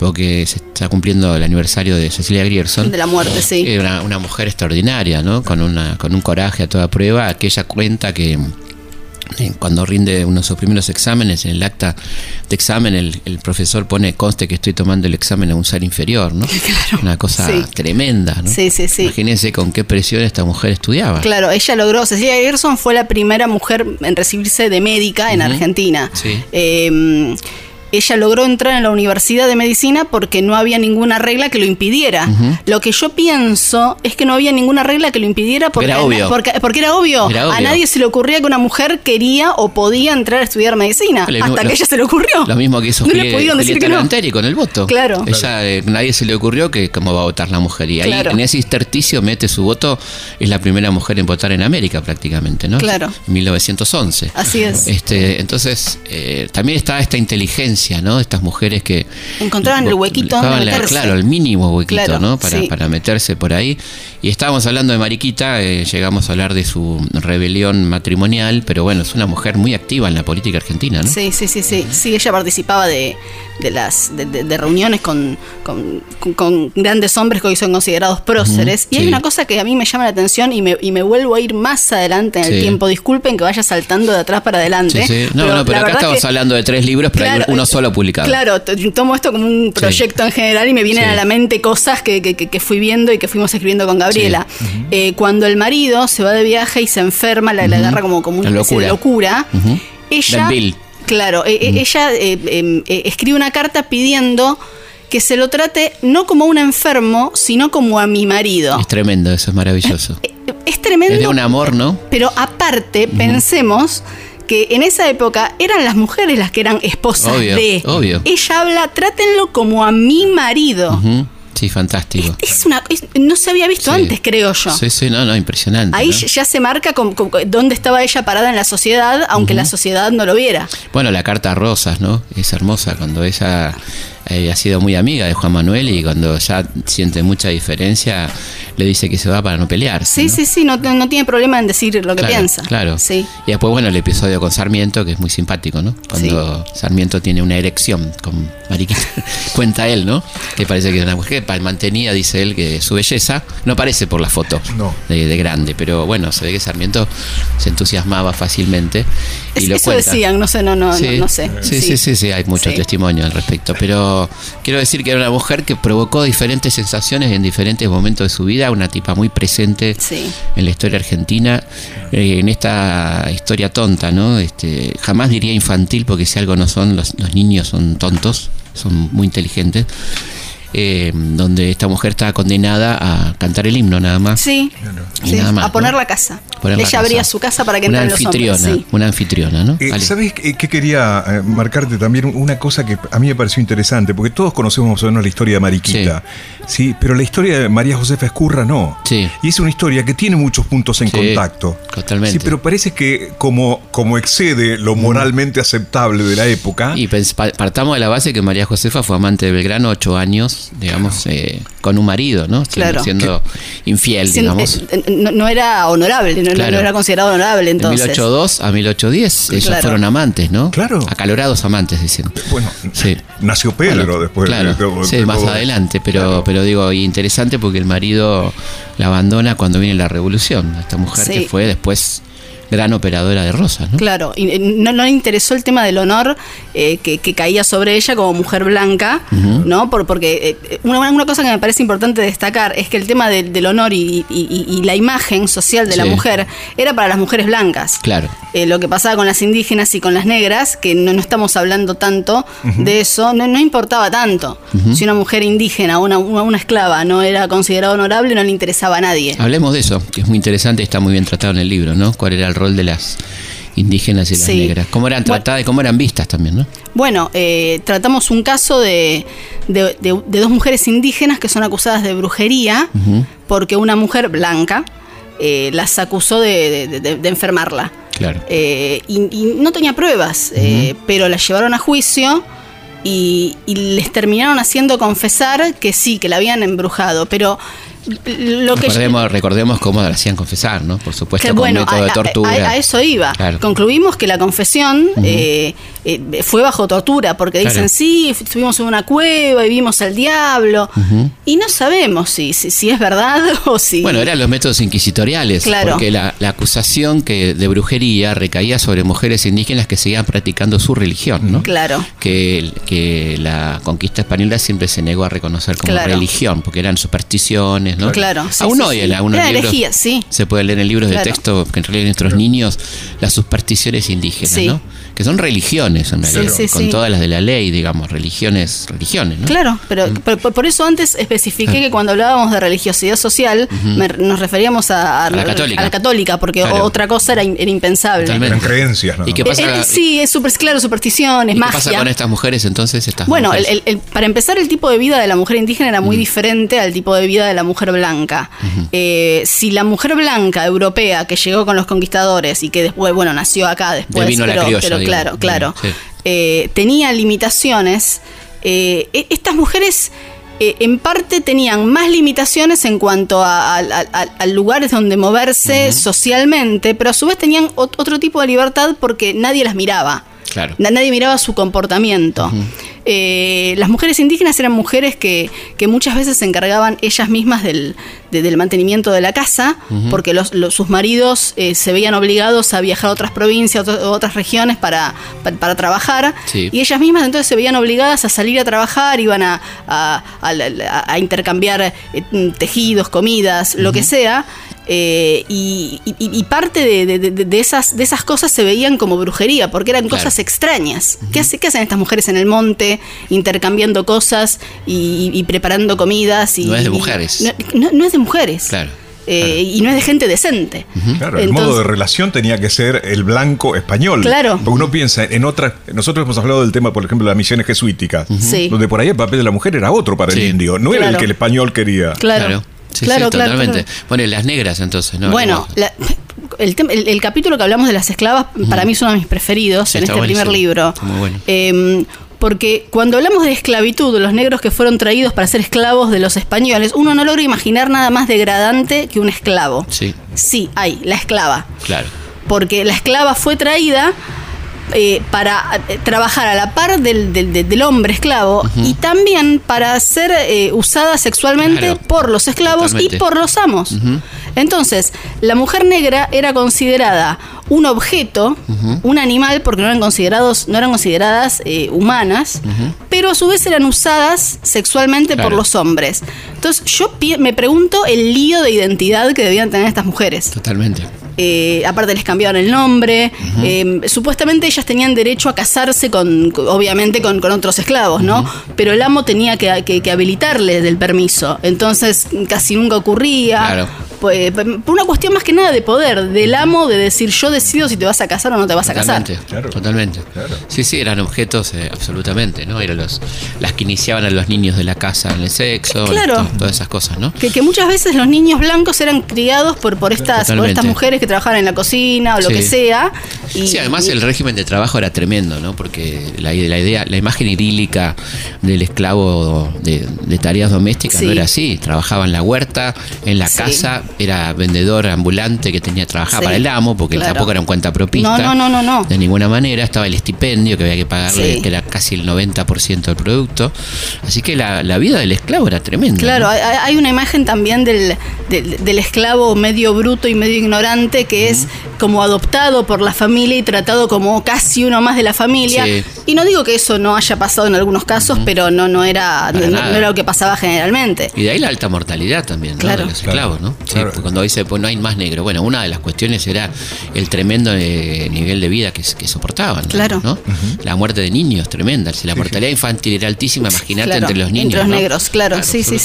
porque se está cumpliendo el aniversario de Cecilia Grierson. De la muerte, sí. Una, una mujer extraordinaria, ¿no? Con, una, con un coraje a toda prueba, que ella cuenta que eh, cuando rinde uno de sus primeros exámenes, en el acta de examen, el, profesor pone, conste que estoy tomando el examen a un ser inferior, ¿no? Claro, Una cosa tremenda, ¿no? Sí, sí, sí. Imagínense con qué presión esta mujer estudiaba. Claro, ella logró, Cecilia Grierson fue la primera mujer en recibirse de médica en Argentina. Sí. Eh, ella logró entrar en la Universidad de Medicina porque no había ninguna regla que lo impidiera. Lo que yo pienso es que no había ninguna regla que lo impidiera porque era obvio. Porque, era obvio. A nadie se le ocurría que una mujer quería o podía entrar a estudiar medicina. hasta que a ella se le ocurrió. Lo mismo que hizo no le pudieron decir que no. con el voto. Claro. Ella, eh, nadie se le ocurrió que cómo va a votar la mujer. Y ahí en ese intersticio mete su voto. Es la primera mujer en votar en América prácticamente, ¿no? Claro. En 1911. Así es. Este, entonces, eh, también está esta inteligencia ¿no? Estas mujeres que... Encontraban el huequito Claro, el mínimo huequito, ¿no? Para, para meterse por ahí. Y estábamos hablando de Mariquita, eh, llegamos a hablar de su rebelión matrimonial, pero bueno, es una mujer muy activa en la política argentina, ¿no? Sí, sí, sí, sí. Sí, ella participaba de, de las de, reuniones con, con, grandes hombres que hoy son considerados próceres. y hay una cosa que a mí me llama la atención y me, y me vuelvo a ir más adelante en el tiempo. Disculpen que vaya saltando de atrás para adelante. No, pero no, pero acá estamos hablando de tres libros, pero hay uno solo publicado. Claro, tomo esto como un proyecto en general y me vienen a la mente cosas que, que, fui viendo y que fuimos escribiendo con Gabriela. Eh, cuando el marido se va de viaje y se enferma, la, agarra como, como una especie de locura, ella... Claro, e, e, ella eh, em, eh, escribe una carta pidiendo que se lo trate no como un enfermo, sino como a mi marido. Es tremendo, eso es maravilloso. Es, tremendo. Es de un amor, ¿no? Pero aparte, pensemos que en esa época eran las mujeres las que eran esposas de. Obvio. Ella habla, trátenlo como a mi marido. Sí, fantástico. Es una, no se había visto antes, creo yo. Sí, sí, no, no, impresionante. Ahí ya se marca dónde estaba ella parada en la sociedad, aunque la sociedad no lo viera. Bueno, la carta rosas, ¿no? Es hermosa cuando ella eh, ha sido muy amiga de Juan Manuel y cuando ya siente mucha diferencia le dice que se va para no pelear. Sí, sí, sí, no, no, tiene problema en decir lo que piensa. Claro. Sí. Y después, bueno, el episodio con Sarmiento, que es muy simpático, ¿no? Cuando Sarmiento tiene una erección con Mariquita, cuenta él, ¿no? Que parece que es una mujer, mantenía, dice él, que su belleza no parece por la foto de, grande, pero bueno, se ve que Sarmiento se entusiasmaba fácilmente. Y lo eso decían, no sé, no, no, no, sé. Sí, sí, sí, sí, hay mucho testimonio al respecto, pero quiero decir que era una mujer que provocó diferentes sensaciones en diferentes momentos de su vida, una tipa muy presente en la historia argentina, eh, en esta historia tonta, ¿no? Este, jamás diría infantil porque si algo no son, los niños son tontos, son muy inteligentes eh, donde esta mujer está condenada a cantar el himno nada más. Sí, a poner la casa. Ella abría su casa para que una anfitriona, los Una anfitriona, ¿no? Eh, ¿Sabes qué, quería eh, marcarte también? Una cosa que a mí me pareció interesante, porque todos conocemos la historia de Mariquita, sí. pero la historia de María Josefa Escurra no. Sí. Y es una historia que tiene muchos puntos en contacto. Totalmente. Sí, pero parece que como, como excede lo moralmente aceptable de la época. Y partamos de la base que María Josefa fue amante de Belgrano ocho años digamos, eh, con un marido, ¿no? Siendo, infiel, digamos. Eh, no, era honorable, no, era considerado honorable entonces. De 1802 a 1810, ellos fueron amantes, ¿no? Claro. Acalorados amantes, dicen. Bueno, nació Pedro después. Claro, sí, más adelante, pero, pero digo, interesante porque el marido la abandona cuando viene la revolución, esta mujer que fue después gran operadora de rosas. ¿no? Claro, y eh, no, le interesó el tema del honor eh, que, caía sobre ella como mujer blanca, ¿no? Por, porque eh, una, cosa que me parece importante destacar es que el tema del honor y, la imagen social de la mujer era para las mujeres blancas. Claro. lo que pasaba con las indígenas y con las negras, que no, estamos hablando tanto de eso, no, importaba tanto. Si una mujer indígena o una, una, esclava no era considerada honorable, no le interesaba a nadie. Hablemos de eso, que es muy interesante y está muy bien tratado en el libro, ¿no? ¿Cuál era el rol de las indígenas y las negras. ¿Cómo eran tratadas y cómo eran vistas también, no? Bueno, eh, tratamos un caso de, de, dos mujeres indígenas que son acusadas de brujería porque una mujer blanca eh, las acusó de, enfermarla. Claro. Eh, y, no tenía pruebas, pero las llevaron a juicio. Y, y, les terminaron haciendo confesar que sí, que la habían embrujado, pero recordemos, cómo la hacían confesar, ¿no? Por supuesto, con bueno, método de tortura. A, eso iba. Concluimos que la confesión eh, eh, fue bajo tortura, porque dicen, sí, estuvimos en una cueva y vimos al diablo. Y no sabemos si, si, es verdad o si. Bueno, eran los métodos inquisitoriales. Porque la, acusación que de brujería recaía sobre mujeres indígenas que seguían practicando su religión, ¿no? Claro. Que, que la conquista española siempre se negó a reconocer como religión, porque eran supersticiones Claro. Aún hoy en algunos libros sí. se puede leer en libros de texto que en realidad nuestros niños las supersticiones indígenas, ¿no? Que son religiones en realidad, con todas las de la ley, digamos, religiones, religiones, ¿no? Claro, pero, mm. por eso antes especifiqué ah. que cuando hablábamos de religiosidad social nos referíamos a, la católica, porque otra cosa era, impensable. Eran creencias, ¿no? ¿Y qué pasa? Eh, eh, sí, es súper claro, supersticiones, magia. ¿Qué pasa con estas mujeres entonces? Estas bueno, para empezar, el tipo de vida de la mujer indígena era muy diferente al tipo de vida de la mujer blanca. Eh, si la mujer blanca europea que llegó con los conquistadores y que después, bueno, nació acá después, pero, claro, claro, eh, tenía limitaciones, eh, e-, estas mujeres en parte tenían más limitaciones en cuanto a, lugares donde moverse socialmente, pero a su vez tenían otro tipo de libertad porque nadie las miraba. Nadie miraba su comportamiento. Eh, las mujeres indígenas eran mujeres que, muchas veces se encargaban ellas mismas del, mantenimiento de la casa, porque sus maridos eh, se veían obligados a viajar a otras provincias, o otras regiones para, para, trabajar, y ellas mismas entonces se veían obligadas a salir a trabajar, iban a, a, intercambiar eh, tejidos, comidas, lo que sea. Eh, y, parte de, esas, de esas cosas se veían como brujería, porque eran cosas extrañas. ¿Qué, hace, ¿Qué hacen estas mujeres en el monte intercambiando cosas y, preparando comidas? Y, no es de mujeres. No, es de mujeres. Claro. eh, y no es de gente decente. Claro, el modo de relación tenía que ser el blanco español. Claro. Porque uno piensa en otras. Nosotros hemos hablado del tema, por ejemplo, de las misiones jesuíticas. Sí. Donde por ahí el papel de la mujer era otro para Sí. el indio. No era el Claro. que el español quería. Claro. Sí, claro, sí, claro, totalmente. claro. Bueno, y las negras entonces, ¿no? Bueno, la- el, el- el capítulo que hablamos de las esclavas para mí es uno de mis preferidos Sí, en este primer libro. Muy bueno. Eh, porque cuando hablamos de esclavitud, los negros que fueron traídos para ser esclavos de los españoles, uno no logra imaginar nada más degradante que un esclavo. Sí, Sí, hay, la esclava. claro. Porque la esclava fue traída eh, para eh, trabajar a la par del, del- hombre esclavo y también para ser eh, usada sexualmente Claro. por los esclavos Totalmente. y por los amos. Entonces, la mujer negra era considerada un objeto, un animal, porque no eran considerados, no eran consideradas eh, humanas, pero a su vez eran usadas sexualmente por los hombres. Entonces, yo me pregunto el lío de identidad que debían tener estas mujeres. Totalmente. Eh, aparte les cambiaron el nombre. Eh, supuestamente ellas tenían derecho a casarse con, obviamente, con, con otros esclavos, ¿no? Pero el amo tenía que, que- que habilitarles del permiso. Entonces casi nunca ocurría. Claro. Pues, por una cuestión más que nada de poder, del amo de decir yo decido si te vas a casar o no te vas a casar. Totalmente, Claro. totalmente. Claro. Sí, sí, eran objetos eh, absolutamente, ¿no? Eran los, las que iniciaban a los niños de la casa en el sexo, Claro. to- todas esas cosas, ¿no? Que, que muchas veces los niños blancos eran criados por, por, estas, por estas mujeres que trabajaban en la cocina o lo Sí. que sea. Y, sí, además y- el régimen de trabajo era tremendo, ¿no? Porque la, la idea, la imagen idílica del esclavo de, de tareas domésticas Sí. no era así. Trabajaba en la huerta, en la Sí. casa, era vendedor ambulante que tenía que trabajar Sí, para el amo, porque claro. tampoco era un cuentapropista. No, no, no, no, no. De ninguna manera. Estaba el estipendio que había que pagarle, Sí. que era casi el 90% del producto. Así que la, la vida del esclavo era tremenda. Claro, ¿no? hay, hay una imagen también del, del, del esclavo medio bruto y medio ignorante que es como adoptado por la familia y tratado como casi uno más de la familia. Sí. Y no digo que eso no haya pasado en algunos casos, pero no, no, era, no, era lo que pasaba generalmente. Y de ahí la alta mortalidad también, ¿no? Claro. De los esclavos, ¿no? Claro. cuando dice, pues no hay más negro. Bueno, una de las cuestiones era el tremendo eh, nivel de vida que, que soportaban. Claro. ¿no? La muerte de niños, tremenda. Si la mortalidad infantil era altísima, imagínate Claro, entre los niños. entre los ¿no? negros, claro, sí, sí.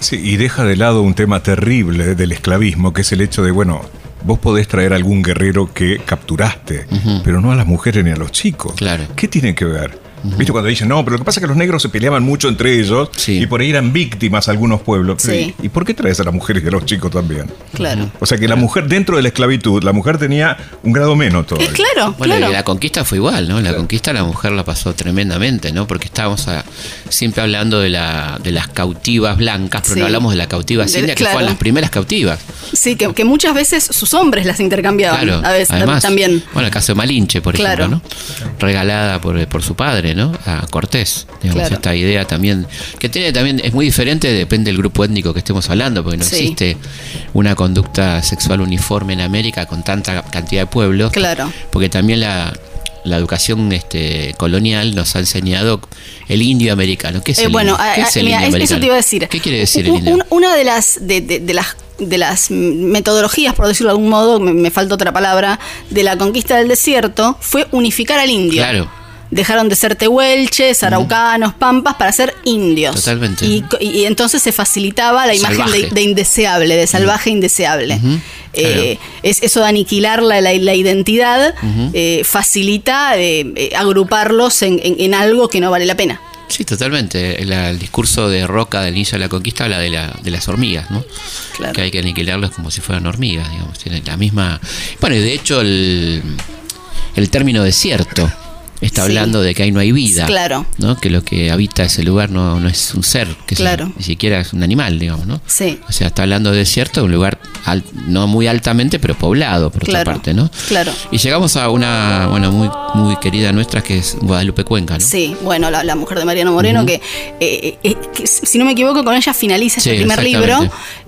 Sí, y deja de lado un tema terrible del esclavismo, que es el hecho de, bueno, vos podés traer a algún guerrero que capturaste, pero no a las mujeres ni a los chicos. Claro. ¿Qué tiene que ver? ¿Viste cuando dicen, no, pero lo que pasa es que los negros se peleaban mucho entre ellos Sí. y por ahí eran víctimas algunos pueblos? Sí. ¿Y por qué traes a las mujeres y a los chicos también? Claro. O sea que la mujer, dentro de la esclavitud, la mujer tenía un grado menos Eh, todavía. claro, Bueno, claro. y la conquista fue igual, ¿no? La conquista la mujer la pasó tremendamente, ¿no? Porque estábamos a- siempre hablando de, la, de las cautivas blancas, pero Sí. no hablamos de la cautiva De- india, que claro. fueron las primeras cautivas. Sí, que, que muchas veces sus hombres las intercambiaban. Claro, a veces además, también. Bueno, el caso de Malinche, por Claro. ejemplo, ¿no? Regalada por, por su padre, ¿no? A Cortés. Digamos, Claro. esta idea también, que tiene también, es muy diferente, depende del grupo étnico que estemos hablando, porque no Sí. existe una conducta sexual uniforme en América con tanta cantidad de pueblos. Claro. Porque también la, la educación este, colonial nos ha enseñado el indio americano. ¿Qué es Eh, el, bueno, ¿qué ah, es el mira, indio es- eso americano? te iba a decir. ¿Qué quiere decir el indio? un- Una de las de, de- de las de las metodologías, por decirlo de algún modo, me, me falta otra palabra, de la conquista del desierto fue unificar al indio. Claro. Dejaron de ser tehuelches, araucanos, pampas para ser indios. Totalmente. Y, entonces se facilitaba la imagen de, indeseable, de salvaje indeseable. Eh, es, eso de aniquilar la, la- la identidad eh, facilita eh, eh, agruparlos en- en- en algo que no vale la pena. Sí, totalmente. El, el discurso de Roca del inicio de la conquista habla de, la, de las hormigas, ¿no? Claro. Que hay que aniquilarlos como si fueran hormigas, digamos. Tienen la misma. Bueno, y de hecho, el, el término desierto está Sí. hablando de que ahí no hay vida. Claro. ¿no? Que lo que habita ese lugar no, no es un ser, que Claro. ni siquiera es un animal, digamos, ¿no? Sí. O sea, está hablando de desierto, un lugar al- no muy altamente, pero poblado, por Claro, otra parte, ¿no? claro. Y llegamos a una, bueno, muy, muy querida nuestra, que es Guadalupe Cuenca, ¿no? Sí, bueno, la, la mujer de Mariano Moreno, que, eh, eh, que, si no me equivoco, con ella finaliza Sí, este primer libro.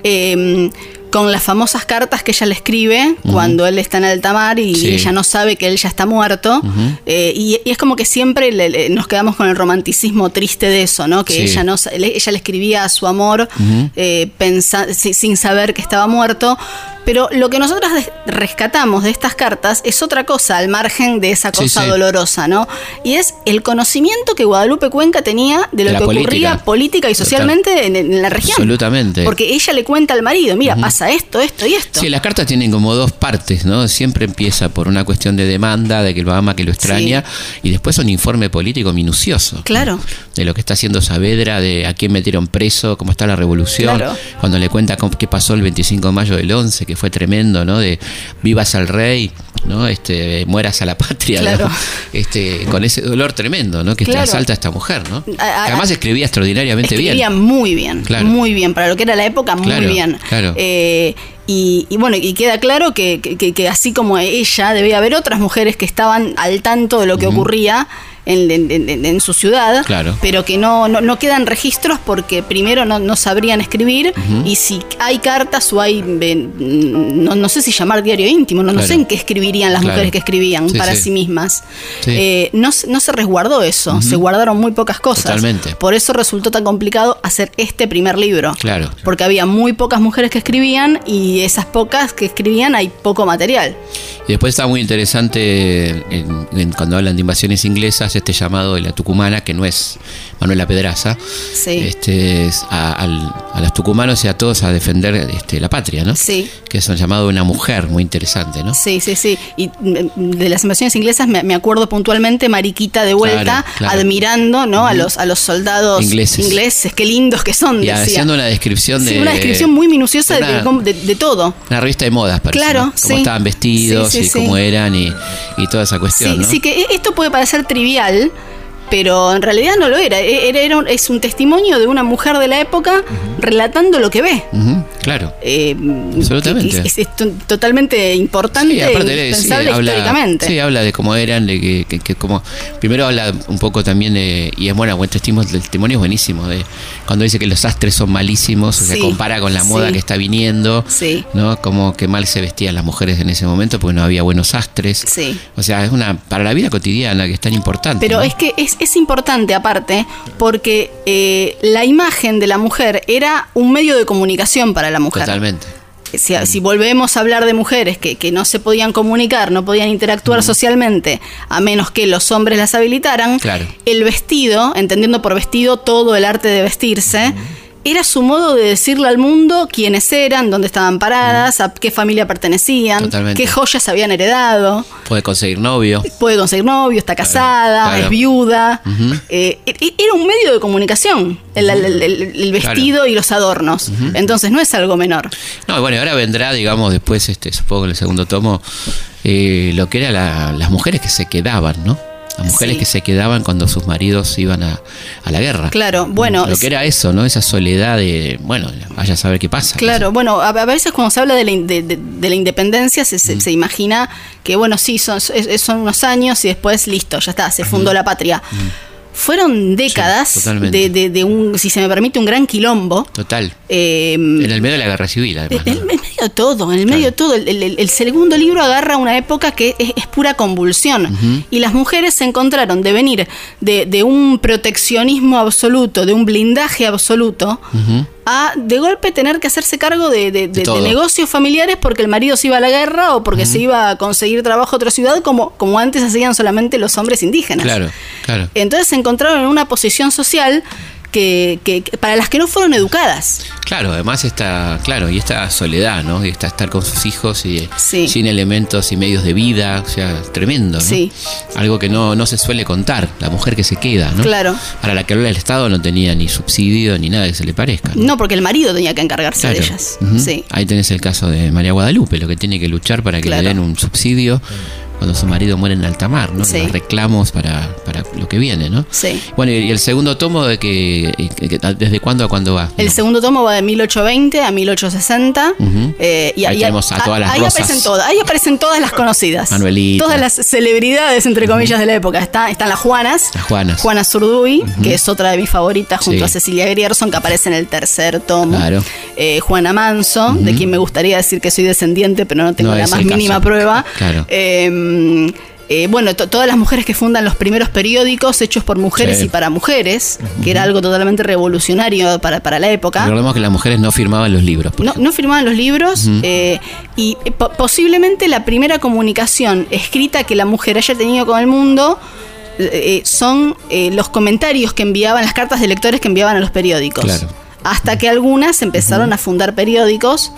eh, con las famosas cartas que ella le escribe cuando él está en alta mar y Sí. ella no sabe que él ya está muerto. Eh, y, y es como que siempre le- le- nos quedamos con el romanticismo triste de eso, ¿no? Que Sí. ella no le- ella le escribía a su amor eh, pensa- si- sin saber que estaba muerto. Pero lo que nosotras rescatamos de estas cartas es otra cosa al margen de esa cosa sí. dolorosa, ¿no? Y es el conocimiento que Guadalupe Cuenca tenía de lo De que ocurría política. y socialmente en, en la región. Absolutamente. Porque ella le cuenta al marido, mira, pasa esto, esto y esto. Sí, las cartas tienen como dos partes, ¿no? Siempre empieza por una cuestión de demanda, de que lo ama, que lo extraña, y después un informe político minucioso. Claro. De lo que está haciendo Saavedra, de a quién metieron preso, cómo está la revolución. Claro. Cuando le cuenta cómo- qué pasó el 25 de mayo del 11, que fue tremendo, ¿no? De vivas al rey, ¿no? Este, mueras a la patria, Claro. ¿no? Este, con ese dolor tremendo, ¿no? Que te Claro. asalta esta mujer, ¿no? A- a- además escribía extraordinariamente Escribía bien. muy bien, Claro. muy bien, para lo que era la época, muy bien. claro. Eh, y, y bueno, y queda claro que, que- que así como ella, debía haber otras mujeres que estaban al tanto de lo que ocurría en, en- en- en su ciudad, Claro. pero que no, no, no quedan registros porque primero no, no sabrían escribir y si hay cartas o hay, eh, no, no sé si llamar diario íntimo, no, no Claro. sé en qué escribirían las Claro. mujeres que escribían Sí, para sí. sí mismas. Sí. Eh, no, no se resguardó eso, se guardaron muy pocas cosas. Totalmente. Por eso resultó tan complicado hacer este primer libro. Claro. Porque había muy pocas mujeres que escribían y esas pocas que escribían hay poco material. Después está muy interesante en- en- cuando hablan de invasiones inglesas, este llamado de la tucumana, que no es Manuela Pedraza, Sí. este, es a, los tucumanos y a todos a defender este, la patria, ¿no? Sí. Que es un llamado de una mujer muy interesante, ¿no? Sí, sí, sí. Y mm, de las invasiones inglesas me, me acuerdo puntualmente Mariquita de vuelta, Claro, claro. admirando ¿no? a, los, a los soldados Ingleses. ingleses. Qué lindos que son, Y decía. haciendo una descripción Sí, de. una descripción muy minuciosa de, de una- cómo- de- de todo. Una revista de modas, parece. Claro, ¿no? Cómo sí. estaban vestidos Sí, sí, y cómo eran y, y toda esa cuestión, Sí, ¿no? sí, que e- esto puede parecer trivial, pero en realidad no lo era. E- Era, era un- es un testimonio de una mujer de la época relatando lo que ve. Claro. Eh, Absolutamente. Es, es to- totalmente importante Sí, aparte sí, habla, históricamente. sí, habla de cómo eran, de que, que- que como primero habla un poco también de, y es bueno, buen testimonio, el testimonio es buenísimo, de cuando dice que los sastres son malísimos, se compara con la moda que está viniendo, Sí. ¿no? Como que mal se vestían las mujeres en ese momento porque no había buenos sastres. Sí. O sea, es una para la vida cotidiana que es tan importante. Pero ¿no? es que es, es importante aparte porque eh, la imagen de la mujer era un medio de comunicación para la mujer. Totalmente. Si, si volvemos a hablar de mujeres que, que no se podían comunicar, no podían interactuar socialmente, a menos que los hombres las habilitaran, Claro. el vestido, entendiendo por vestido todo el arte de vestirse, era su modo de decirle al mundo quiénes eran, dónde estaban paradas, a qué familia pertenecían, Totalmente. qué joyas habían heredado. Puede conseguir novio. Puede conseguir novio, está casada, claro. es viuda. Eh, e- era un medio de comunicación, el, el- el- el vestido y los adornos. Entonces no es algo menor. No, y bueno, ahora vendrá, digamos, después, este, supongo en el segundo tomo, eh, lo que eran las mujeres que se quedaban, ¿no? Las mujeres Sí. que se quedaban cuando sus maridos iban a, a la guerra. Claro, bueno, Lo que era eso, ¿no? Esa soledad de, bueno, vaya a saber qué pasa. Claro, bueno, a, a veces cuando se habla de la, in- de, de- de la independencia se, se- se imagina que, bueno, sí, son, son unos años y después, listo, ya está, se fundó la patria. Fueron décadas de, de- de un, si se me permite, un gran quilombo. Total. Eh, En el medio de la guerra civil, además. En ¿no? el medio de todo, en el medio de todo. El, el- el segundo libro agarra una época que es, es pura convulsión. Y las mujeres se encontraron de venir de, de un proteccionismo absoluto, de un blindaje absoluto, a de golpe tener que hacerse cargo de, de- de- de todo. negocios familiares porque el marido se iba a la guerra o porque se iba a conseguir trabajo a otra ciudad, como, como antes hacían solamente los hombres indígenas. Claro, claro. Entonces se encontraron en una posición social que, que- que- para las que no fueron educadas. Claro, además está, claro, y esta soledad, ¿no? Y está estar con sus hijos y Sí. sin elementos y medios de vida, o sea, tremendo, ¿no? Sí. Algo que no, no se suele contar, la mujer que se queda, ¿no? Claro. Para la que el Estado no tenía ni subsidio ni nada que se le parezca. No, porque el marido tenía que encargarse Claro. de ellas. Sí. Ahí tenés el caso de María Guadalupe, lo que tiene que luchar para que Claro. le den un subsidio cuando su marido muere en alta mar, ¿no? Sí. Los reclamos para, para lo que viene, ¿no? Sí. Bueno, y el segundo tomo de que, que- ¿desde cuándo a cuándo va? El No. segundo tomo va de 1820 a 1860. Ujú. eh, y Ahí tenemos a todas las ahí rosas. aparecen todas, ahí aparecen todas las conocidas. Manuelita. Todas las celebridades, entre comillas, de la época. Está, están las Juanas. Las Juanas. Juana Zurduy, que es otra de mis favoritas, junto Sí. a Cecilia Grierson, que aparece en el tercer tomo. Claro. Eh, Juana Manso, de quien me gustaría decir que soy descendiente, pero no tengo No la más mínima prueba. Claro. Eh, eh, bueno, todas las mujeres que fundan los primeros periódicos hechos por mujeres y para mujeres, que era algo totalmente revolucionario para, para la época. Recordemos que las mujeres no firmaban los libros. No, no, firmaban los libros eh, y posiblemente la primera comunicación escrita que la mujer haya tenido con el mundo eh, son eh, los comentarios que enviaban, las cartas de lectores que enviaban a los periódicos. Hasta que algunas empezaron a fundar periódicos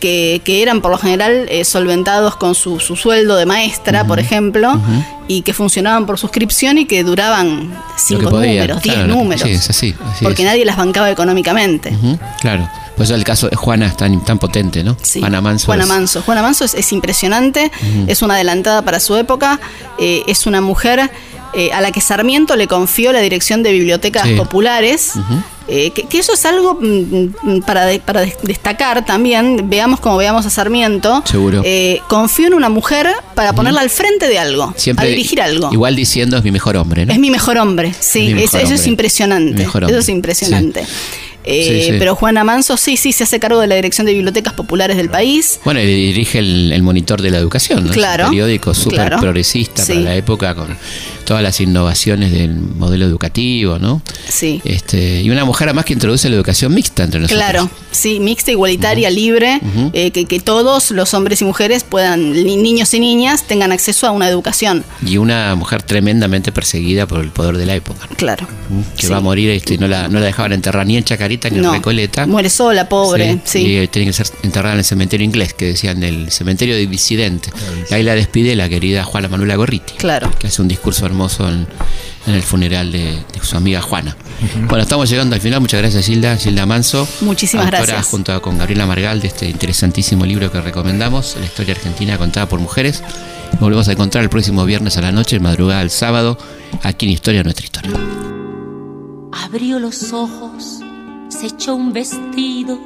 que, eran por lo general eh, solventados con su, sueldo de maestra, por ejemplo, y que funcionaban por suscripción y que duraban cinco números, diez números. porque nadie las bancaba económicamente. Claro. Pues el caso de Juana es tan, tan potente, ¿no? Juana Manso. Juana Manso. Juana Manso es, impresionante, es una adelantada para su época, es una mujer eh, a la que Sarmiento le confió la dirección de bibliotecas populares. Eh, que, eso es algo mm, mm, para, para destacar también. Veamos como veamos a Sarmiento. Seguro. Eh, confío en una mujer para ponerla al frente de algo, Siempre, a dirigir algo. Igual diciendo es mi mejor hombre, ¿no? Es mi mejor hombre, sí. eso, es impresionante. Eso es impresionante. Eh, pero Juana Manso sí, sí, se hace cargo de la dirección de bibliotecas populares del país. Bueno, y dirige el, monitor de la educación, ¿no? Claro. un periódico súper progresista para la época con todas las innovaciones del modelo educativo, ¿no? Sí. Este, y una mujer además que introduce la educación mixta entre nosotros. Claro, sí, mixta, igualitaria, libre, eh, que, que, todos los hombres y mujeres puedan, niños y niñas, tengan acceso a una educación. Y una mujer tremendamente perseguida por el poder de la época. Claro. Que va a morir este, y no la, no la dejaban enterrar ni en Chacarita ni en Recoleta. Muere sola, pobre. Sí, Y tiene que ser enterrada en el cementerio inglés, que decían el cementerio de disidente. Ahí la despide la querida Juana Manuela Gorriti. Claro. Que hace un discurso hermoso en, el funeral de, su amiga Juana. Bueno, estamos llegando al final. Muchas gracias, Gilda. Gilda Manso. Muchísimas gracias. junto con Gabriela Margal de este interesantísimo libro que recomendamos, La historia argentina contada por mujeres. Nos volvemos a encontrar el próximo viernes a la noche, madrugada del sábado, aquí en Historia Nuestra Historia. Abrió los ojos, se echó un vestido,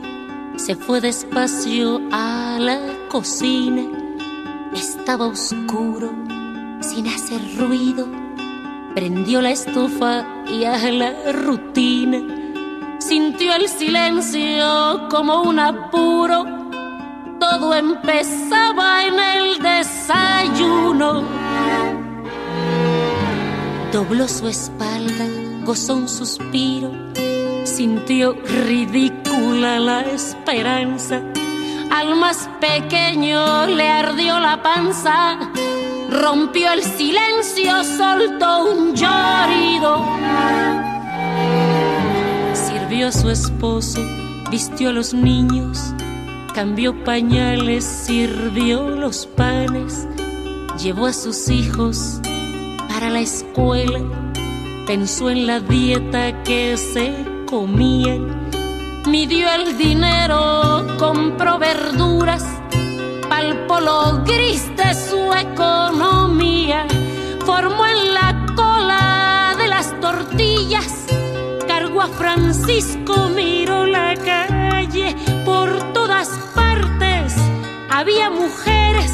se fue despacio a la cocina. Estaba oscuro, sin hacer ruido Prendió la estufa y a la rutina. Sintió el silencio como un apuro. Todo empezaba en el desayuno. Dobló su espalda, gozó un suspiro. Sintió ridícula la esperanza. Al más pequeño le ardió la panza rompió el silencio, soltó un llorido. Sirvió a su esposo, vistió a los niños, cambió pañales, sirvió los panes, llevó a sus hijos para la escuela, pensó en la dieta que se comían, midió el dinero, compró verduras palpó lo gris de su economía, formó en la cola de las tortillas, cargó a Francisco, miró la calle, por todas partes había mujeres,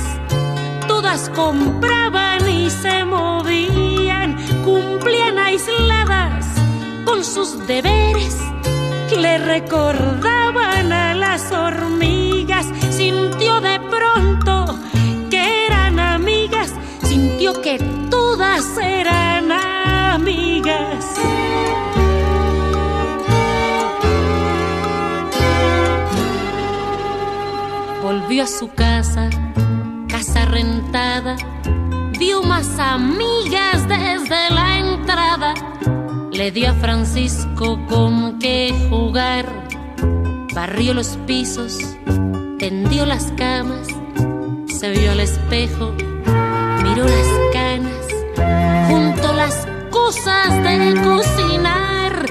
todas compraban y se movían, cumplían aisladas con sus deberes, le recordaban a las hormigas, sintió de pronto que eran amigas, sintió que eran amigas. Volvió a su casa, casa rentada, vio más amigas desde la entrada, le dio a Francisco con qué jugar, barrió los pisos tendió las camas, se vio al espejo, miró las cosas de cocinar,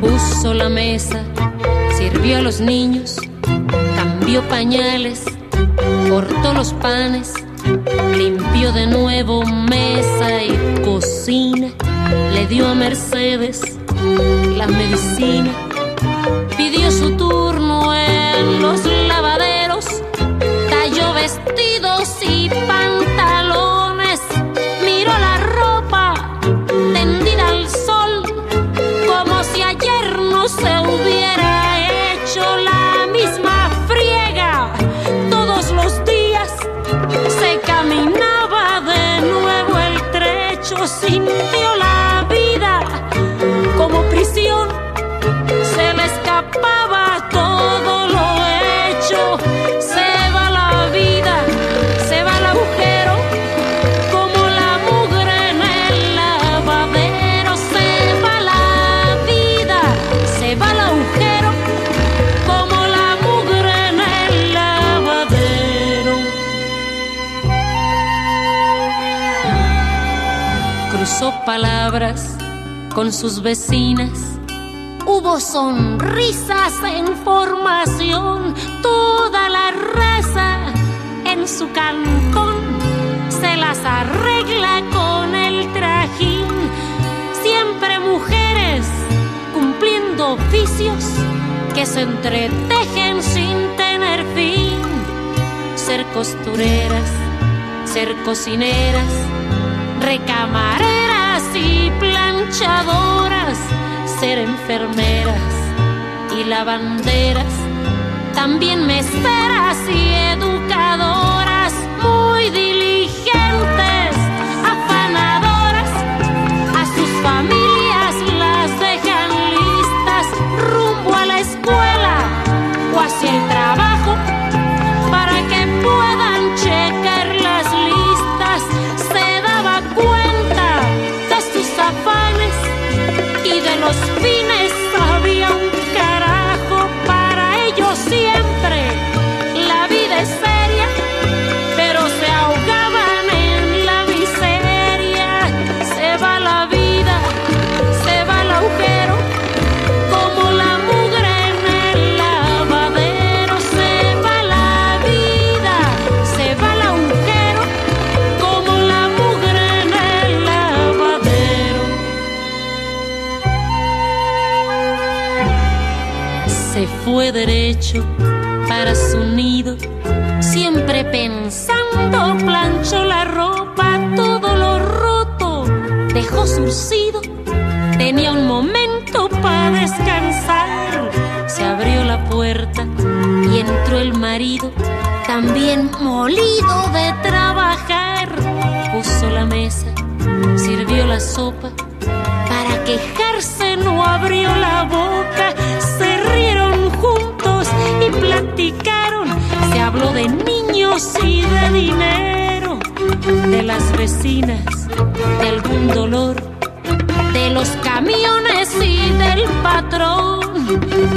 Puso la mesa, sirvió a los niños, cambió pañales, cortó los panes, limpió de nuevo mesa y cocina, le dio a Mercedes la medicina, pidió su turno en los lavaderos, talló vestidos y pantalones, sintió la palabras con sus vecinas. Hubo sonrisas en formación, toda la raza en su cantón se las arregla con el trajín. Siempre mujeres cumpliendo oficios que se entretejen sin tener fin. Ser costureras, ser cocineras, recamareras y planchadoras, ser enfermeras y lavanderas, también meseras y educadoras, muy diligentes, afanadoras, a sus familias las dejan listas rumbo a la escuela o hacia el de siempre pensando, planchó la ropa, todo lo roto, dejó surcido, tenía un momento para descansar, se abrió la puerta y entró el marido, también molido de trabajar, puso la mesa, sirvió la sopa, para quejarse no abrió la boca, se rieron juntos y platicaron, se habló de niños y de dinero, de las vecinas, de algún dolor, de los camiones y del patrón,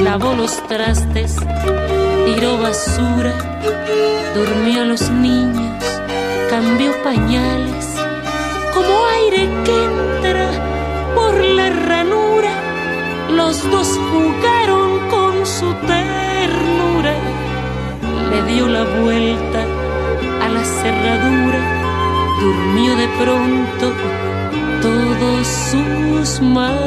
lavó los trastes, tiró basura, durmió a los niños, cambió pañales, como aire que entra por la ranura, los dos jugaron con su ternura, le dio la vuelta a la cerradura, durmió de pronto todos sus males.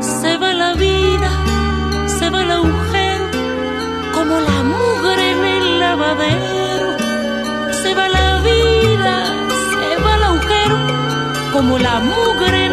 Se va la vida, se va el agujero, como la mugre en el lavadero. Se va la vida, se va el agujero, como la mugre